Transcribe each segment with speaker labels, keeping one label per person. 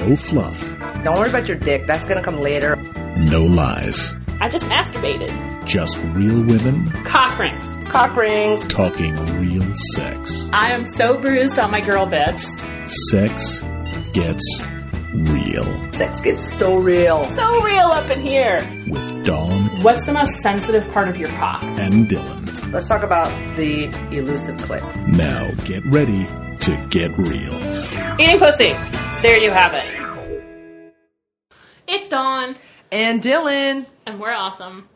Speaker 1: No fluff,
Speaker 2: Don't worry about your dick. That's gonna come later.
Speaker 1: no lies.
Speaker 3: I just masturbated.
Speaker 1: Just real women
Speaker 3: Cock rings.
Speaker 2: Cock rings.
Speaker 1: talking real sex.
Speaker 3: I am so bruised on my girl bits.
Speaker 1: Sex gets real.
Speaker 2: Sex gets so real.
Speaker 3: So real up in here.
Speaker 1: With Dawn
Speaker 3: What's the most sensitive part of your cock?
Speaker 1: and Dylan.
Speaker 2: Let's talk about the elusive clit.
Speaker 1: Now get ready to get real.
Speaker 3: Eating pussy. There you have it. It's Dawn,
Speaker 2: And Dylan.
Speaker 3: and we're awesome.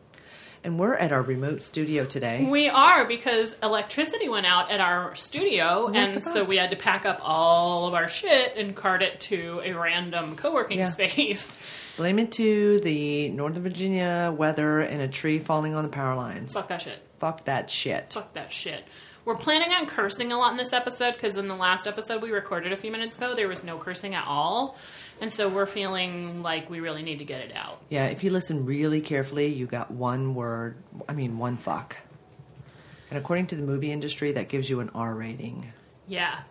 Speaker 2: And we're at our remote studio today.
Speaker 3: We are because electricity went out at our studio,
Speaker 2: the
Speaker 3: and so we had to pack up all of our shit and cart it to a random co working
Speaker 2: Yeah.
Speaker 3: space.
Speaker 2: Blame it to the Northern Virginia weather and a tree falling on the power lines.
Speaker 3: Fuck that shit.
Speaker 2: Fuck that shit.
Speaker 3: Fuck that shit. We're planning on cursing a lot in this episode because in the last episode we recorded a few minutes ago, there was no cursing at all. And so we're feeling like we really need to get it out.
Speaker 2: Yeah, if you listen really carefully, you got one word, I mean, one fuck. And according to the movie industry, that gives you an R rating.
Speaker 3: Yeah.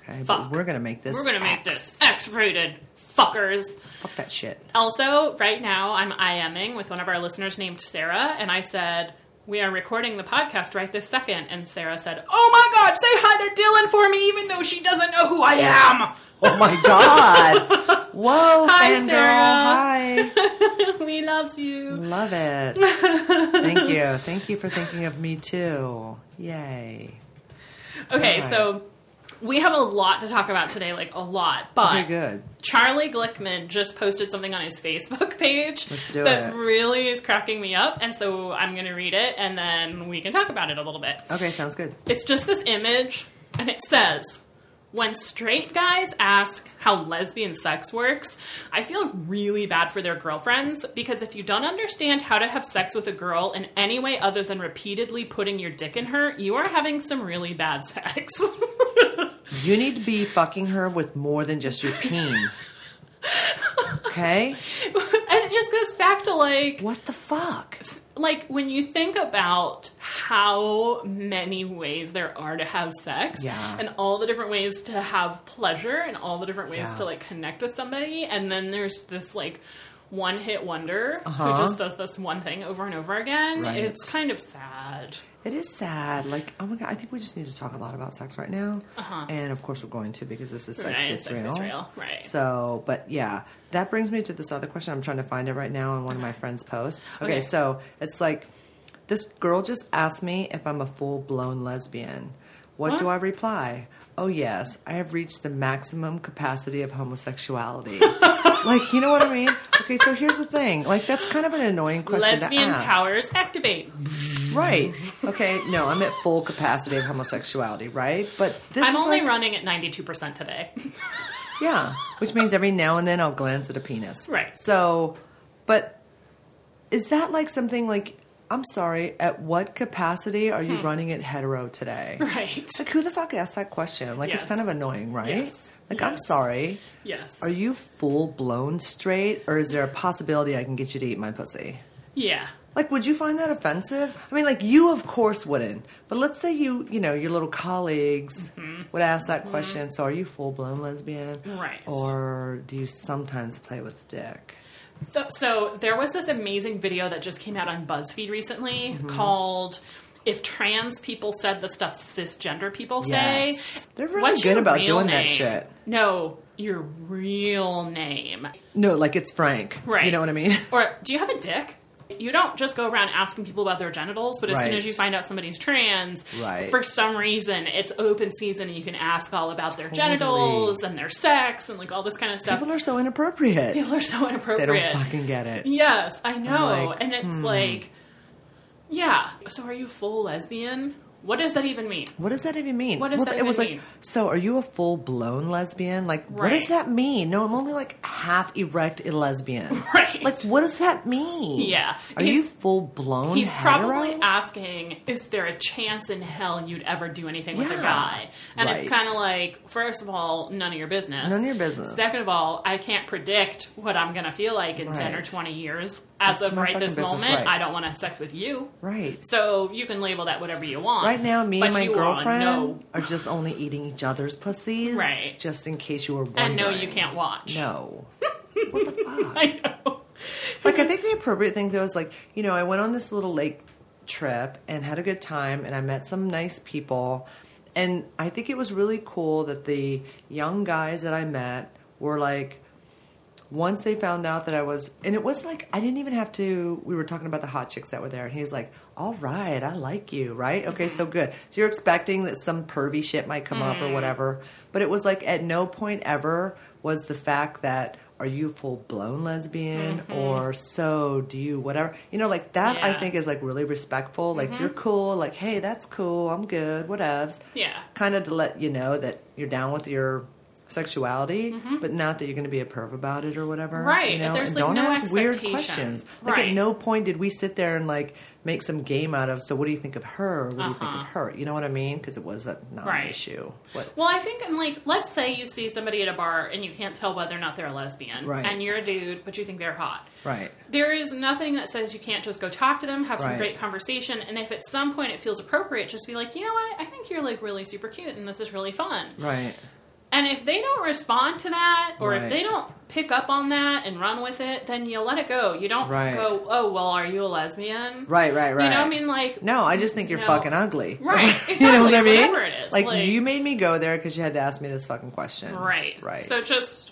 Speaker 2: Okay,
Speaker 3: Fuck.
Speaker 2: but we're gonna make this.
Speaker 3: We're going to make this X rated fuckers.
Speaker 2: Fuck that shit.
Speaker 3: Also, right now I'm IMing with one of our listeners named Sarah, and I said, we are recording the podcast right this second. And Sarah said, Oh my God, say hi to Dylan for me, even though she doesn't know who I am.
Speaker 2: Oh my god! Whoa,
Speaker 3: Hi. Sarah.
Speaker 2: Hi.
Speaker 3: we loves you.
Speaker 2: Love it. Thank you. Thank you for thinking of me too. Yay.
Speaker 3: Okay,
Speaker 2: Alright.
Speaker 3: so we have a lot to talk about today, like a lot. But
Speaker 2: Okay, good.
Speaker 3: Charlie Glickman just posted something on his Facebook page that
Speaker 2: it.
Speaker 3: really is cracking me up, and so I'm going to read it, and then we can talk about it a little bit.
Speaker 2: Okay, sounds good.
Speaker 3: It's just this image, and it says, when straight guys ask how lesbian sex works, I feel really bad for their girlfriends because if you don't understand how to have sex with a girl in any way other than repeatedly putting your dick in her, you are having some really bad sex.
Speaker 2: You need to be fucking her with more than just your peen. Okay?
Speaker 3: and it just goes back to like
Speaker 2: What the fuck?
Speaker 3: like when you think about how many ways there are to have sex
Speaker 2: Yeah.
Speaker 3: and all the different ways to have pleasure and all the different ways
Speaker 2: Yeah.
Speaker 3: to like connect with somebody and then there's this like one hit wonder
Speaker 2: Uh-huh.
Speaker 3: who just does this one thing over and over again
Speaker 2: Right.
Speaker 3: it's kind of sad
Speaker 2: It is sad. Like, oh my god, I think we just need to talk a lot about sex right now.
Speaker 3: Uh-huh.
Speaker 2: And of course, we're going to because this is sex
Speaker 3: Right,
Speaker 2: gets
Speaker 3: sex
Speaker 2: real.
Speaker 3: real, right.
Speaker 2: So, but yeah, that brings me to this other question. I'm trying to find it right now on one of my friends' posts. Okay,
Speaker 3: Okay.
Speaker 2: so it's like this girl just asked me if I'm a full blown lesbian. What, do I reply? Oh yes, I have reached the maximum capacity of homosexuality. like, you know what I mean? Okay, so here's the thing. Like, that's kind of an annoying question
Speaker 3: lesbian
Speaker 2: to ask.
Speaker 3: powers activate
Speaker 2: Right. Okay. No, I'm at full capacity of homosexuality, right? But this
Speaker 3: i'm
Speaker 2: is
Speaker 3: only
Speaker 2: like,
Speaker 3: running at 92% today
Speaker 2: yeah, which means every now and then I'll glance at a penis.
Speaker 3: Right.
Speaker 2: So, but is that like something like? I'm sorry. At what capacity are you running it hetero today?
Speaker 3: Hmm. right
Speaker 2: Like, who the fuck asked that question? Like, it's kind of annoying, right?
Speaker 3: Yes.
Speaker 2: Like, I'm sorry.
Speaker 3: yes
Speaker 2: Are you full blown straight, or is there a possibility I can get you to eat my pussy?
Speaker 3: yeah
Speaker 2: Like, would you find that offensive? I mean, like, you of course wouldn't. But let's say you, you know, your little colleagues
Speaker 3: Mm-hmm.
Speaker 2: would ask that question. So, are you full blown lesbian?
Speaker 3: Right.
Speaker 2: Or do you sometimes play with dick?
Speaker 3: So, so there was this amazing video that just came out on BuzzFeed recently
Speaker 2: Mm-hmm.
Speaker 3: called "If Trans People Said the Stuff Cisgender People Say."
Speaker 2: Yes. They're really
Speaker 3: What's
Speaker 2: good about doing that shit.
Speaker 3: No, your real name,
Speaker 2: No, like it's Frank.
Speaker 3: right?
Speaker 2: You know what I mean?
Speaker 3: Or do you have a dick? You don't just go around asking people about their genitals, but as soon as you find out somebody's trans,
Speaker 2: Right.
Speaker 3: for some reason it's open season and you can ask all about their genitals and their sex and like all this kind of stuff.
Speaker 2: People are so inappropriate.
Speaker 3: People are so inappropriate.
Speaker 2: they don't fucking get it.
Speaker 3: Yes, I know.
Speaker 2: like,
Speaker 3: and it's hmm. like, yeah. So are you full lesbian? What does that even mean?
Speaker 2: What does that even mean?
Speaker 3: What does
Speaker 2: well,
Speaker 3: that
Speaker 2: it was
Speaker 3: even
Speaker 2: like,
Speaker 3: mean?
Speaker 2: so are you a full blown lesbian? Like, what does that mean? No, I'm only like half erect a lesbian.
Speaker 3: Right.
Speaker 2: Like, what does that mean?
Speaker 3: Yeah.
Speaker 2: Are
Speaker 3: He's-
Speaker 2: you full blown?
Speaker 3: He's probably asking, is there a chance in hell you'd ever do anything with a guy? And it's kind of like, first of all, none of your business.
Speaker 2: None of your business.
Speaker 3: Second of all, I can't predict what I'm going to feel like in 10 or 20 years. As
Speaker 2: That's
Speaker 3: of right this
Speaker 2: business,
Speaker 3: moment,
Speaker 2: right.
Speaker 3: I don't want to have sex with you.
Speaker 2: Right.
Speaker 3: So you can label that whatever you want.
Speaker 2: right now, me and my
Speaker 3: you all
Speaker 2: girlfriend are just only eating each other's pussies,
Speaker 3: Right.
Speaker 2: Just in case you were wondering.
Speaker 3: And no, you can't watch.
Speaker 2: No. what the fuck?
Speaker 3: I know.
Speaker 2: like I think the appropriate thing though is like you know I went on this little lake trip and had a good time and I met some nice people and I think it was really cool that the young guys that I met were like once they found out that I was and it was like I didn't even have to we were talking about the hot chicks that were there and he was like all right I like you right? Okay so good. So you're expecting that some pervy shit might come up or mm. whatever but it was like at no point ever was the fact that are you full blown lesbian mm-hmm. or so do you whatever? You know like that I think is like really respectful like mm-hmm. you're cool like hey that's cool I'm good whatevs.
Speaker 3: Yeah.
Speaker 2: kind of to let you know that you're down with your sexuality, but not that you're going to be a perv about it or whatever.
Speaker 3: Mm-hmm. Right,
Speaker 2: You know?
Speaker 3: there's,
Speaker 2: and
Speaker 3: like,
Speaker 2: don't
Speaker 3: no
Speaker 2: ask weird questions. Like at no point did we sit there and like make some game out of. So what do you think of her? What do you think of her? You know what I mean? Because it was a
Speaker 3: Uh-huh. Right.
Speaker 2: non-issue.
Speaker 3: Well, I think, and like, let's say you see somebody at a bar and you can't tell whether or not they're a lesbian,
Speaker 2: Right.
Speaker 3: and you're a dude, but you think they're hot.
Speaker 2: Right.
Speaker 3: There is nothing that says you can't just go talk to them, have some
Speaker 2: Right.
Speaker 3: great conversation, and if at some point it feels appropriate, just be like, you know what, I think you're like really super cute, and this is really fun.
Speaker 2: Right.
Speaker 3: And if they don't respond to that, or
Speaker 2: Right.
Speaker 3: if they don't pick up on that and run with it, then you let it go. You don't
Speaker 2: Right.
Speaker 3: go, oh, well, are you a lesbian?
Speaker 2: Right. Right. Right.
Speaker 3: You know, I mean, like,
Speaker 2: No, I just think you're fucking ugly.
Speaker 3: Right,
Speaker 2: you know what I mean?
Speaker 3: whatever it is,
Speaker 2: Like,
Speaker 3: like-
Speaker 2: you made me go there because you had to ask me this fucking question.
Speaker 3: Right.
Speaker 2: Right.
Speaker 3: So just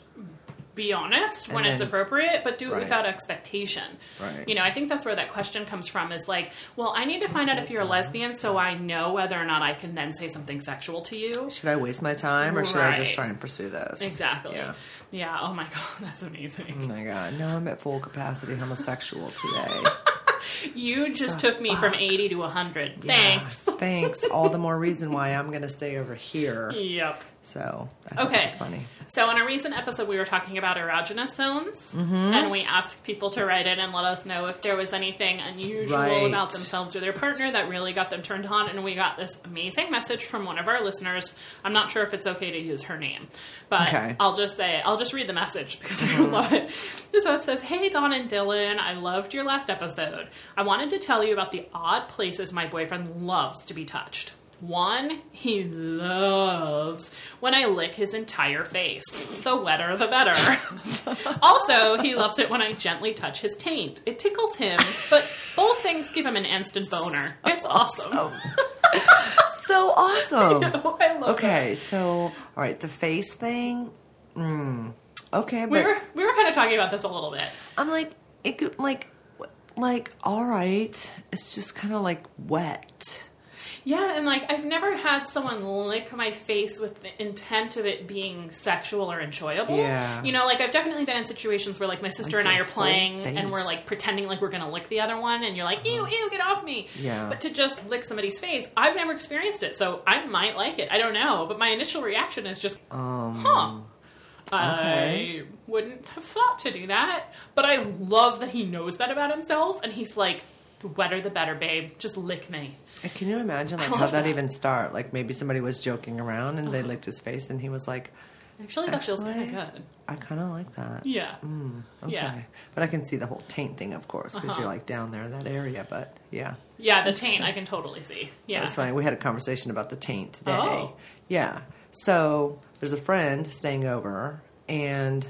Speaker 3: be honest when
Speaker 2: And
Speaker 3: it's appropriate, but do it
Speaker 2: Right.
Speaker 3: without expectation.
Speaker 2: Right.
Speaker 3: You know, I think that's where that question comes from is like, well, I need to find out if you're a lesbian so I know whether or not I can then say something sexual to you.
Speaker 2: should I waste my time or should I just try and pursue this?
Speaker 3: Exactly.
Speaker 2: Yeah.
Speaker 3: Yeah. Oh my God. That's amazing.
Speaker 2: Oh my god. No, I'm at full capacity homosexual today.
Speaker 3: You just took me from 80 to 100.
Speaker 2: Yeah,
Speaker 3: Thanks.
Speaker 2: Thanks. All the more reason why I'm going to stay over here.
Speaker 3: Yep.
Speaker 2: So,
Speaker 3: Okay.
Speaker 2: funny.
Speaker 3: So, in a recent episode, we were talking about erogenous zones,
Speaker 2: Mm-hmm.
Speaker 3: and we asked people to write in and let us know if there was anything unusual
Speaker 2: Right.
Speaker 3: about themselves or their partner that really got them turned on. And we got this amazing message from one of our listeners. I'm not sure if it's okay to use her name, but
Speaker 2: Okay. Mm-hmm.
Speaker 3: I'll just say, I'll just read the message because I love it. So it says, Hey, Dawn and Dylan, I loved your last episode. I wanted to tell you about the odd places my boyfriend loves to be touched. One, he loves when I lick his entire face. The wetter, the better. also, he loves it when I gently touch his taint. It tickles him, but both things give him an instant boner. It's awesome.
Speaker 2: So awesome.
Speaker 3: I love
Speaker 2: okay, so, all right, the face thing. Mm, okay, but
Speaker 3: We were we were kind of talking about this a little bit.
Speaker 2: I'm like, it could, like, like, all right. It's just kind of like wet.
Speaker 3: Yeah, and like I've never had someone lick my face with the intent of it being sexual or enjoyable.
Speaker 2: Yeah.
Speaker 3: You know, like I've definitely been in situations where like my sister
Speaker 2: Like
Speaker 3: and I are playing
Speaker 2: whole
Speaker 3: and we're like pretending like we're gonna lick the other one and you're like, ew, ew, get off me.
Speaker 2: Yeah.
Speaker 3: But to just lick somebody's face, I've never experienced it, so I might like it. I don't know. But my initial reaction is just
Speaker 2: Um,
Speaker 3: huh. I wouldn't have thought to do that. But I love that he knows that about himself and he's like, the wetter the better, babe. Just lick me.
Speaker 2: Can you imagine like how that
Speaker 3: that. Uh-huh.
Speaker 2: even start? Like maybe somebody was joking around and they licked his face and he was like,
Speaker 3: Actually, that feels kind of good.
Speaker 2: "I kind of like that."
Speaker 3: Yeah.
Speaker 2: Okay.
Speaker 3: Yeah.
Speaker 2: But I can see the whole taint thing, of course, because
Speaker 3: Uh-huh.
Speaker 2: you're like down there in that area. But yeah,
Speaker 3: Yeah, the taint I can totally see.
Speaker 2: So
Speaker 3: Yeah.
Speaker 2: it's funny. We had a conversation about the taint today.
Speaker 3: Oh.
Speaker 2: Yeah. So there's a friend staying over, and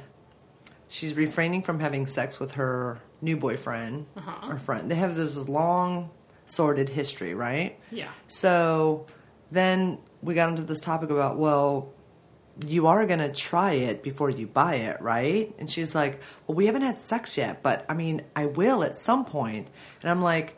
Speaker 2: she's refraining from having sex with her new boyfriend
Speaker 3: Uh-huh.
Speaker 2: or friend. They have this long, sordid history, right?
Speaker 3: Yeah.
Speaker 2: So then we got into this topic about, well, you are going to try it before you buy it, right? And she's like, well, we haven't had sex yet, but I mean, I will at some point. And I'm like,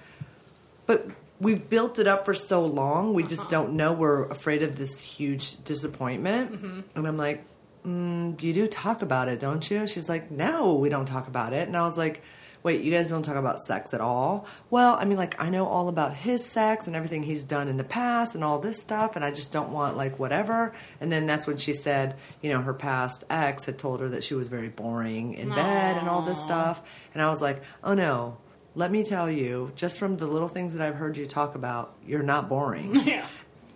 Speaker 2: but we've built it up for so long, we just don't know. We're afraid of this huge disappointment. And I'm like, mm, you do talk about it, don't you? She's like, no, we don't talk about it. And I was like, wait, you guys don't talk about sex at all? Well, I mean, like, I know all about his sex and everything he's done in the past and all this stuff, and I just don't want, like, whatever. And then that's when she said, you know, her past ex had told her that she was very boring in bed and all this stuff. And I was like, oh no, let me tell you, just from the little things that I've heard you talk about, you're not boring.
Speaker 3: Yeah.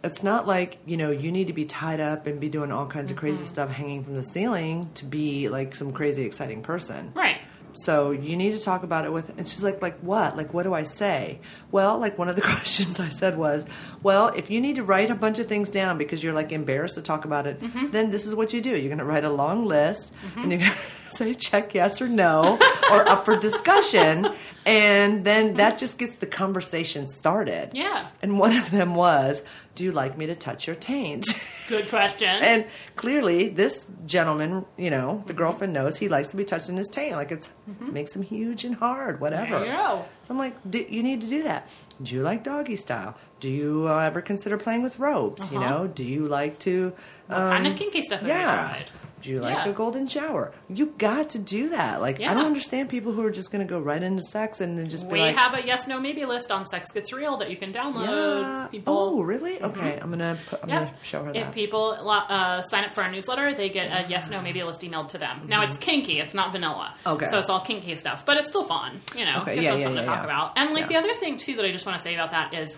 Speaker 2: it's not like you know you need to be tied up and be doing all kinds of crazy
Speaker 3: Mm-hmm.
Speaker 2: stuff hanging from the ceiling to be like some crazy exciting person
Speaker 3: Right.
Speaker 2: So you need to talk about it with. And she's like, like what? Like what do I say? Well, like one of the questions I said was, well, if you need to write a bunch of things down because you're like embarrassed to talk about it,
Speaker 3: Mm-hmm.
Speaker 2: then this is what you do. You're going to write a long list and you're going to say check yes or no or up for discussion, and then that just gets the conversation started.
Speaker 3: Yeah.
Speaker 2: And one of them was, "Do you like me to touch your taint?"
Speaker 3: Good question.
Speaker 2: And clearly, this gentleman, you know, the girlfriend knows he likes to be touched in his taint. Like it's makes him huge and hard, whatever.
Speaker 3: Mm-hmm. There you go.
Speaker 2: So I'm like, "Do- you need to do that. Do you like doggy style? Do you uh, ever consider playing with ropes? You
Speaker 3: Uh-huh.
Speaker 2: know, do you like to?
Speaker 3: what kind of kinky stuff have you
Speaker 2: Um, Yeah.
Speaker 3: tried?
Speaker 2: Do you like
Speaker 3: Yeah.
Speaker 2: a golden shower? You got to do that. Like I don't understand people who are just going to go right into sex and then just be
Speaker 3: We
Speaker 2: like,
Speaker 3: have a yes no maybe list on Sex Gets Real that you can download.
Speaker 2: yeah.
Speaker 3: People
Speaker 2: Oh, really? Okay, I'm gonna put, I'm
Speaker 3: Yep.
Speaker 2: gonna show her that.
Speaker 3: If people uh, sign up for our newsletter, they get a yes, no, maybe list emailed to them. Now it's kinky; it's not vanilla.
Speaker 2: Mm-hmm. Okay.
Speaker 3: So it's all kinky stuff, but it's still fun. You know,
Speaker 2: Okay,
Speaker 3: gives
Speaker 2: yeah,
Speaker 3: them
Speaker 2: yeah,
Speaker 3: something
Speaker 2: yeah,
Speaker 3: to talk
Speaker 2: yeah.
Speaker 3: about. And like
Speaker 2: Yeah.
Speaker 3: the other thing too that I just want to say about that is.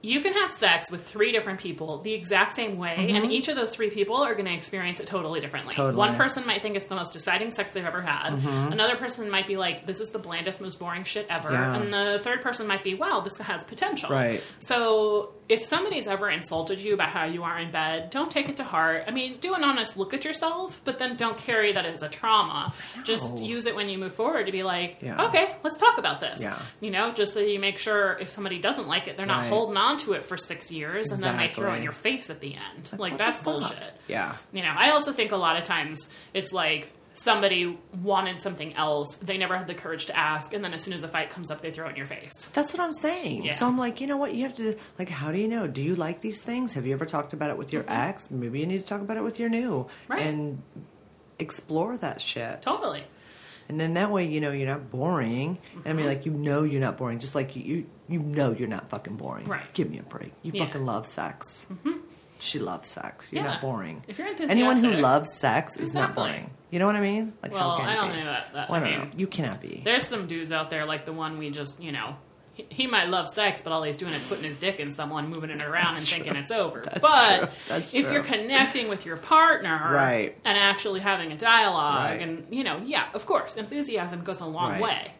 Speaker 3: You can have sex with three different people the exact same way, and each of those three people are going to experience it totally differently.
Speaker 2: Mm-hmm. Totally.
Speaker 3: One person might think it's the most exciting sex they've ever had.
Speaker 2: Mm-hmm.
Speaker 3: Another person might be like, "This is the blandest, most boring shit ever,"
Speaker 2: Yeah.
Speaker 3: and the third person might be, "Wow, this has potential."
Speaker 2: Right.
Speaker 3: So if somebody's ever insulted you about how you are in bed, don't take it to heart. I mean, do an honest look at yourself, but then don't carry that as a trauma. Just use it when you move forward to be like,
Speaker 2: Yeah.
Speaker 3: okay, let's talk about this.
Speaker 2: Yeah.
Speaker 3: You know, just so you make sure if somebody doesn't like it, they're not
Speaker 2: Right.
Speaker 3: holding on to it for six years and then they throw it in your face at the end. Like,
Speaker 2: the
Speaker 3: that's bullshit.
Speaker 2: Yeah.
Speaker 3: You know, I also think a lot of times it's like somebody wanted something else, they never had the courage to ask, and then as soon as a fight comes up, they throw it in your face.
Speaker 2: That's what I'm saying.
Speaker 3: Yeah.
Speaker 2: So I'm like, you know what? You have to like. How do you know? Do you like these things? Have you ever talked about it with your ex? Maybe you need to talk about it with your new
Speaker 3: Mm-hmm. Right.
Speaker 2: and explore that shit.
Speaker 3: Totally.
Speaker 2: And then that way, you know, you're not boring. And I mean,
Speaker 3: Mm-hmm.
Speaker 2: like, you know, you're not boring. Just like you, you, you know, you're not fucking boring.
Speaker 3: Right.
Speaker 2: Give me a break. You
Speaker 3: Yeah.
Speaker 2: fucking love sex. Mm-hmm. She loves sex. You're
Speaker 3: Yeah.
Speaker 2: not boring.
Speaker 3: If you're enthusiastic,
Speaker 2: anyone who loves sex is not boring. You know what I mean? Like,
Speaker 3: Well, I don't know that- that-
Speaker 2: Well, I
Speaker 3: I
Speaker 2: don't know. You cannot be.
Speaker 3: There's some dudes out there like the one we just, you know, he, he might love sex, but all he's doing is putting his dick in someone, moving it around, and thinking it's over.
Speaker 2: That's
Speaker 3: but
Speaker 2: true. That's
Speaker 3: if you're connecting with your partner,
Speaker 2: Right.
Speaker 3: and actually having a dialogue,
Speaker 2: Right.
Speaker 3: and you know, yeah, of course, enthusiasm goes a long
Speaker 2: Right.
Speaker 3: way.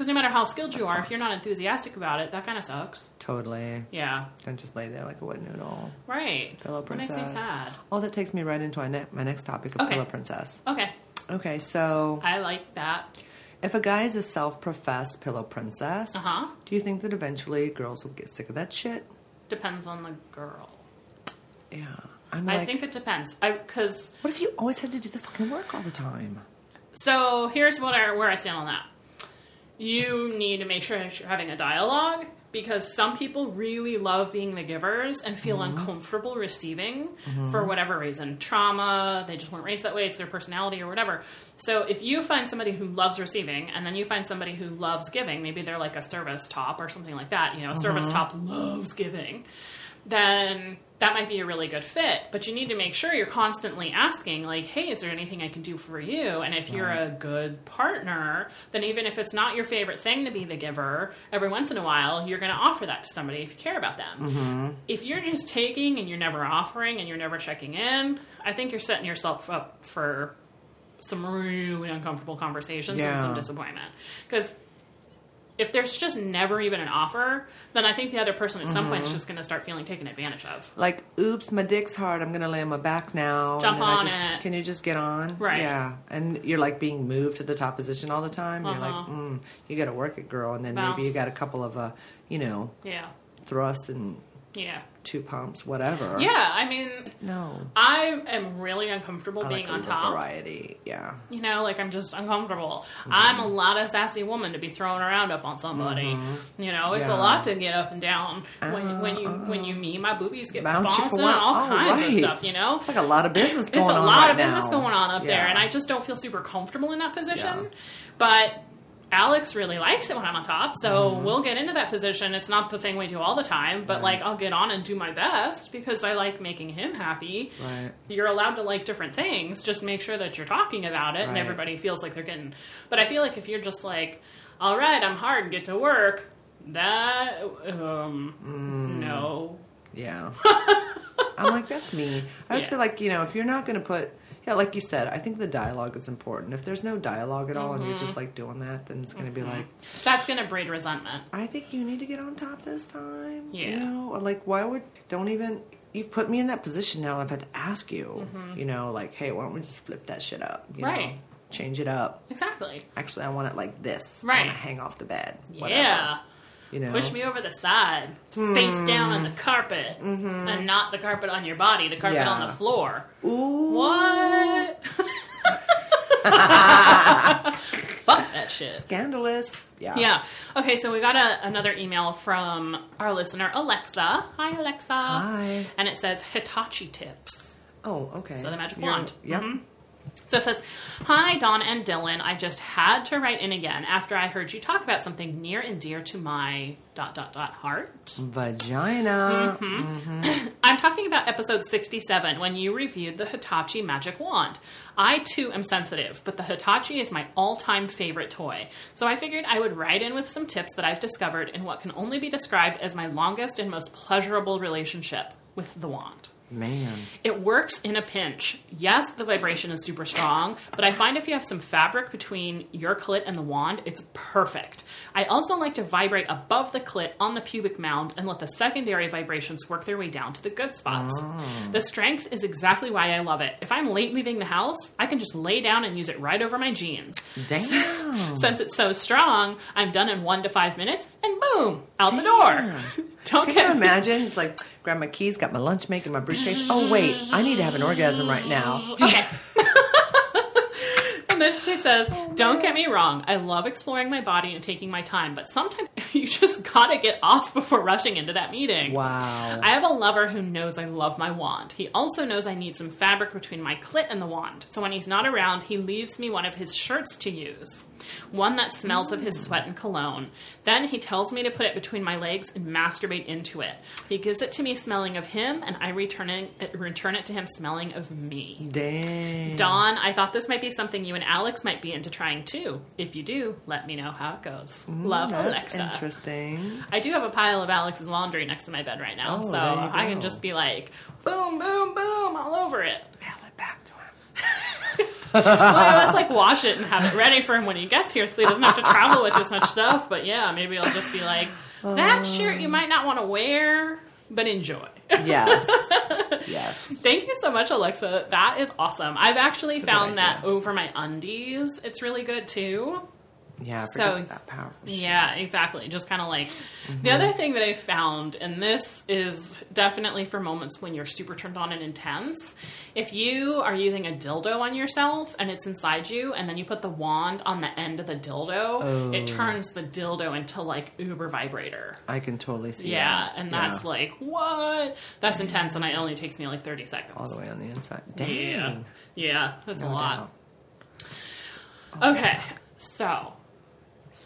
Speaker 3: Because no matter how skilled you are, if you're not enthusiastic about it, that kind of sucks.
Speaker 2: Totally.
Speaker 3: Yeah,
Speaker 2: Don't just lay there like a wet noodle.
Speaker 3: right.
Speaker 2: Pillow princess.
Speaker 3: That makes me sad.
Speaker 2: Oh, that takes me right into my, ne- my next topic of
Speaker 3: Okay.
Speaker 2: pillow princess.
Speaker 3: Okay,
Speaker 2: Okay, so
Speaker 3: I like that.
Speaker 2: if a guy is a self-professed pillow princess,
Speaker 3: Uh-huh.
Speaker 2: do you think that eventually girls will get sick of that shit?
Speaker 3: Depends on the girl.
Speaker 2: Yeah, I'm
Speaker 3: I think it depends. I because
Speaker 2: what if you always had to do the fucking work all the time?
Speaker 3: So here's what I, where I stand on that. You need to make sure that you're having a dialogue because some people really love being the givers and feel mm-hmm. uncomfortable receiving mm-hmm. for whatever reason trauma, they just weren't raised that way, it's their personality or whatever. So if you find somebody who loves receiving and then you find somebody who loves giving, maybe they're like a service top or something like that, you know, a service mm-hmm. top loves giving then that might be a really good fit. But you need to make sure you're constantly asking, like, hey, is there anything I can do for you? And if you're a good partner, then even if it's not your favorite thing to be the giver, every once in a while, you're going to offer that to somebody if you care about them. Mm-hmm. If you're just taking and you're never offering and you're never checking in, I think you're setting yourself up for some really uncomfortable conversations and some disappointment. Because if there's just never even an offer, then I think the other person at some point
Speaker 2: Mm-hmm.
Speaker 3: is just going to start feeling taken advantage of.
Speaker 2: Like, oops, my dick's hard. I'm gonna lay on my back now.
Speaker 3: Jump
Speaker 2: and then I
Speaker 3: on
Speaker 2: just,
Speaker 3: it.
Speaker 2: Can you just get on?
Speaker 3: Right.
Speaker 2: Yeah. And you're like being moved to the top position all the time. You're like,
Speaker 3: Uh-huh.
Speaker 2: mm, you got to work it, girl. And then maybe you got a couple of, uh, you know,
Speaker 3: Yeah.
Speaker 2: thrusts and
Speaker 3: Yeah.
Speaker 2: two pumps, whatever.
Speaker 3: Yeah. I mean,
Speaker 2: No.
Speaker 3: I am really uncomfortable
Speaker 2: I
Speaker 3: being
Speaker 2: like a
Speaker 3: on top.
Speaker 2: variety. Yeah.
Speaker 3: You know, like I'm just uncomfortable.
Speaker 2: Mm-hmm.
Speaker 3: I'm a lot of sassy woman to be throwing around up on somebody. You know, it's
Speaker 2: Mm-hmm. Yeah.
Speaker 3: a lot to get up and down. When, when you when you meet my boobies get
Speaker 2: Bounce
Speaker 3: bouncing,
Speaker 2: chicka-wow.
Speaker 3: all
Speaker 2: Oh,
Speaker 3: kinds of stuff. You know,
Speaker 2: It's like a lot of business
Speaker 3: it's
Speaker 2: going
Speaker 3: a
Speaker 2: on.
Speaker 3: lot
Speaker 2: right
Speaker 3: of business
Speaker 2: now.
Speaker 3: going on up there, and I just don't feel super comfortable in that position.
Speaker 2: Yeah.
Speaker 3: But Alex really likes it when I'm on top, so
Speaker 2: Mm-hmm.
Speaker 3: we'll get into that position. It's not the thing we do all the time, but like I'll get on and do my best because I like making him happy.
Speaker 2: Right.
Speaker 3: You're allowed to like different things. Just make sure that you're talking about it and everybody feels like they're getting. But I feel like if you're just like, all right, I'm hard, get to work. That um
Speaker 2: Mm.
Speaker 3: no
Speaker 2: Yeah. I'm like, that's me. I just
Speaker 3: Yeah.
Speaker 2: feel like, you know, if you're not going to put, Yeah, like you said, I think the dialogue is important. If there's no dialogue at all and you're just
Speaker 3: Mm-hmm.
Speaker 2: like doing that, then it's going to be like,
Speaker 3: That's gonna breed resentment.
Speaker 2: I think you need to get on top this time.
Speaker 3: Yeah.
Speaker 2: You know, or like, why would, don't even, you've put me in that position now. I've had to ask you, you know, like, hey, why don't we just flip that shit up? You
Speaker 3: Mm-hmm. Right.
Speaker 2: Know? Change it up.
Speaker 3: Exactly.
Speaker 2: Actually, I want it like this. I
Speaker 3: Right.
Speaker 2: want to hang off the bed. Whatever.
Speaker 3: Yeah.
Speaker 2: You know?
Speaker 3: Push me over the side, face down on the carpet, and not the carpet on your body, the carpet on the floor.
Speaker 2: Ooh.
Speaker 3: What? Fuck that shit.
Speaker 2: Scandalous. Yeah.
Speaker 3: Yeah. Okay, so we got a, another email from our listener, Alexa. Hi, Alexa.
Speaker 2: Hi.
Speaker 3: And it says Hitachi tips.
Speaker 2: Oh, okay.
Speaker 3: So the magic
Speaker 2: You're-
Speaker 3: wand.
Speaker 2: Yep.
Speaker 3: Mhm. So it says, Hi, Dawn and Dylan. I just had to write in again after I heard you talk about something near and dear to my dot dot dot heart.
Speaker 2: Vagina.
Speaker 3: Mm-hmm. I'm talking about episode 67 when you reviewed the Hitachi magic wand. I too am sensitive, but the Hitachi is my all time favorite toy. So I figured I would write in with some tips that I've discovered in what can only be described as my longest and most pleasurable relationship with the wand.
Speaker 2: Man.
Speaker 3: It works in a pinch. Yes, the vibration is super strong, but I find if you have some fabric between your clit and the wand, it's perfect. I also like to vibrate above the clit on the pubic mound and let the secondary vibrations work their way down to the good spots. Ah. The strength is exactly why I love it. If I'm late leaving the house, I can just lay down and use it right over my jeans.
Speaker 2: Damn.
Speaker 3: Since it's so strong, I'm done in one to five minutes, and boom, out the door. Don't
Speaker 2: Can
Speaker 3: get
Speaker 2: you imagine? It's like, grab my keys, got my lunch, making my Oh, wait, I need to have an orgasm right now.
Speaker 3: Okay. and then she says, Don't get me wrong, I love exploring my body and taking my time, but sometimes you just gotta get off before rushing into that meeting.
Speaker 2: Wow.
Speaker 3: I have a lover who knows I love my wand. He also knows I need some fabric between my clit and the wand, so when he's not around, he leaves me one of his shirts to use. One that smells of his sweat and cologne. Then he tells me to put it between my legs and masturbate into it. He gives it to me smelling of him, and I return it, return it to him smelling of me.
Speaker 2: Damn.
Speaker 3: Dawn, I thought this might be something you and Alex might be into trying too. If you do, let me know how it goes. Love,
Speaker 2: That's
Speaker 3: Alexa.
Speaker 2: interesting.
Speaker 3: I do have a pile of Alex's laundry next to my bed right now,
Speaker 2: Oh,
Speaker 3: so I can just be like, boom, boom, boom, all over it.
Speaker 2: Mail it back to him.
Speaker 3: well, I just like wash it and have it ready for him when he gets here, so he doesn't have to travel with this much stuff. But yeah, maybe I'll just be like, that shirt you might not want to wear, but enjoy.
Speaker 2: Yes. yes.
Speaker 3: Thank you so much, Alexa. That is awesome. I've actually found that over my undies. It's really good too.
Speaker 2: Yeah,
Speaker 3: So-
Speaker 2: that powerful shit.
Speaker 3: Yeah, exactly. Just kind of like the mm-hmm. other thing that I found, and this is definitely for moments when you're super turned on and intense. If you are using a dildo on yourself and it's inside you, and then you put the wand on the end of the dildo, it oh. turns the dildo into like uber vibrator.
Speaker 2: I can totally see that.
Speaker 3: Yeah,
Speaker 2: that.
Speaker 3: and that's like what? That's intense, and it only takes me like thirty seconds.
Speaker 2: all the way on the inside. Damn.
Speaker 3: Yeah, yeah, that's a lot.
Speaker 2: doubt.
Speaker 3: Okay, so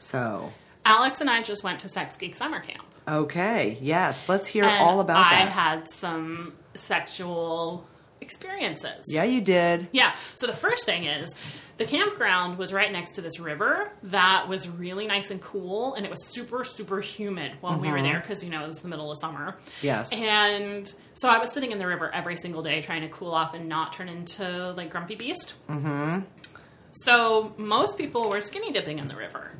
Speaker 2: So,
Speaker 3: Alex and I just went to Sex Geek Summer Camp.
Speaker 2: okay, yes, let's hear
Speaker 3: And
Speaker 2: all about
Speaker 3: I
Speaker 2: that.
Speaker 3: had some sexual experiences.
Speaker 2: yeah, you did.
Speaker 3: Yeah. So the first thing is the campground was right next to this river that was really nice and cool, and it was super, super humid when we were there because, you know, it was the middle of summer.
Speaker 2: Yes.
Speaker 3: And so I was sitting in the river every single day trying to cool off and not turn into like Grumpy Beast. Mm-hmm. So most people were skinny dipping in the river.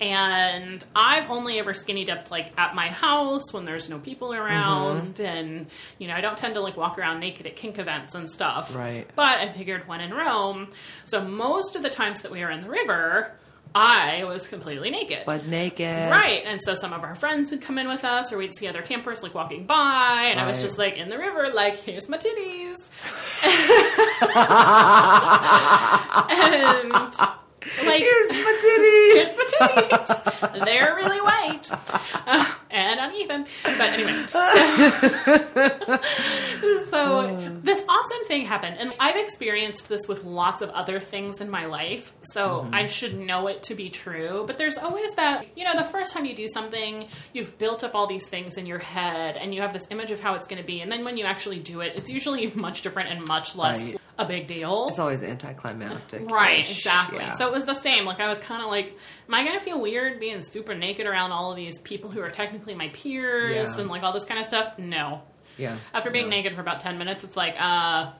Speaker 3: And I've only ever skinny dipped like at my house when there's no people mm-hmm. around, and you know I don't tend to like walk around naked at kink events and stuff.
Speaker 2: Right.
Speaker 3: But I figured when in Rome, so most of the times that we were in the river, I was completely naked.
Speaker 2: But naked.
Speaker 3: Right. And so some of our friends would come in with us, or we'd see other campers like walking by, and I was just like in the river, like, here's my titties. and like,
Speaker 2: Here's my titties.
Speaker 3: here's my titties. They're really white uh, and uneven. But anyway, so, so this awesome thing happened, and I've experienced this with lots of other things in my life, so I should know it to be true. But there's always that, you know, the first time you do something, you've built up all these things in your head, and you have this image of how it's going to be, and then when you actually do it, it's usually much different and much less
Speaker 2: Right.
Speaker 3: A big deal.
Speaker 2: It's always anticlimactic.
Speaker 3: Right, exactly.
Speaker 2: Yeah.
Speaker 3: So it was the same. Like I was kind of like, am I gonna feel weird being super naked around all of these people who are technically my peers
Speaker 2: Yeah.
Speaker 3: and like all this kind of stuff? No.
Speaker 2: yeah.
Speaker 3: After being
Speaker 2: No.
Speaker 3: naked for about ten minutes, it's like, uh,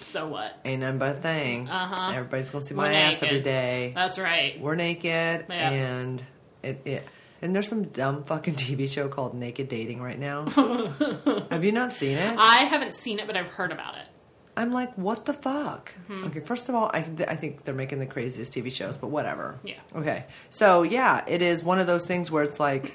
Speaker 3: So what?
Speaker 2: Ain't none but a thing.
Speaker 3: Uh-huh.
Speaker 2: Everybody's gonna see
Speaker 3: We're
Speaker 2: my ass
Speaker 3: naked.
Speaker 2: every day.
Speaker 3: That's right.
Speaker 2: We're naked,
Speaker 3: Yeah.
Speaker 2: and it, it. And there's some dumb fucking TV show called Naked Dating right now. Have you not seen it?
Speaker 3: I haven't seen it, but I've heard about it.
Speaker 2: I'm like, what the fuck?
Speaker 3: Mm-hmm.
Speaker 2: Okay, first of all, I, I think they're making the craziest TV shows, but whatever.
Speaker 3: Yeah.
Speaker 2: Okay, so yeah, it is one of those things where it's like,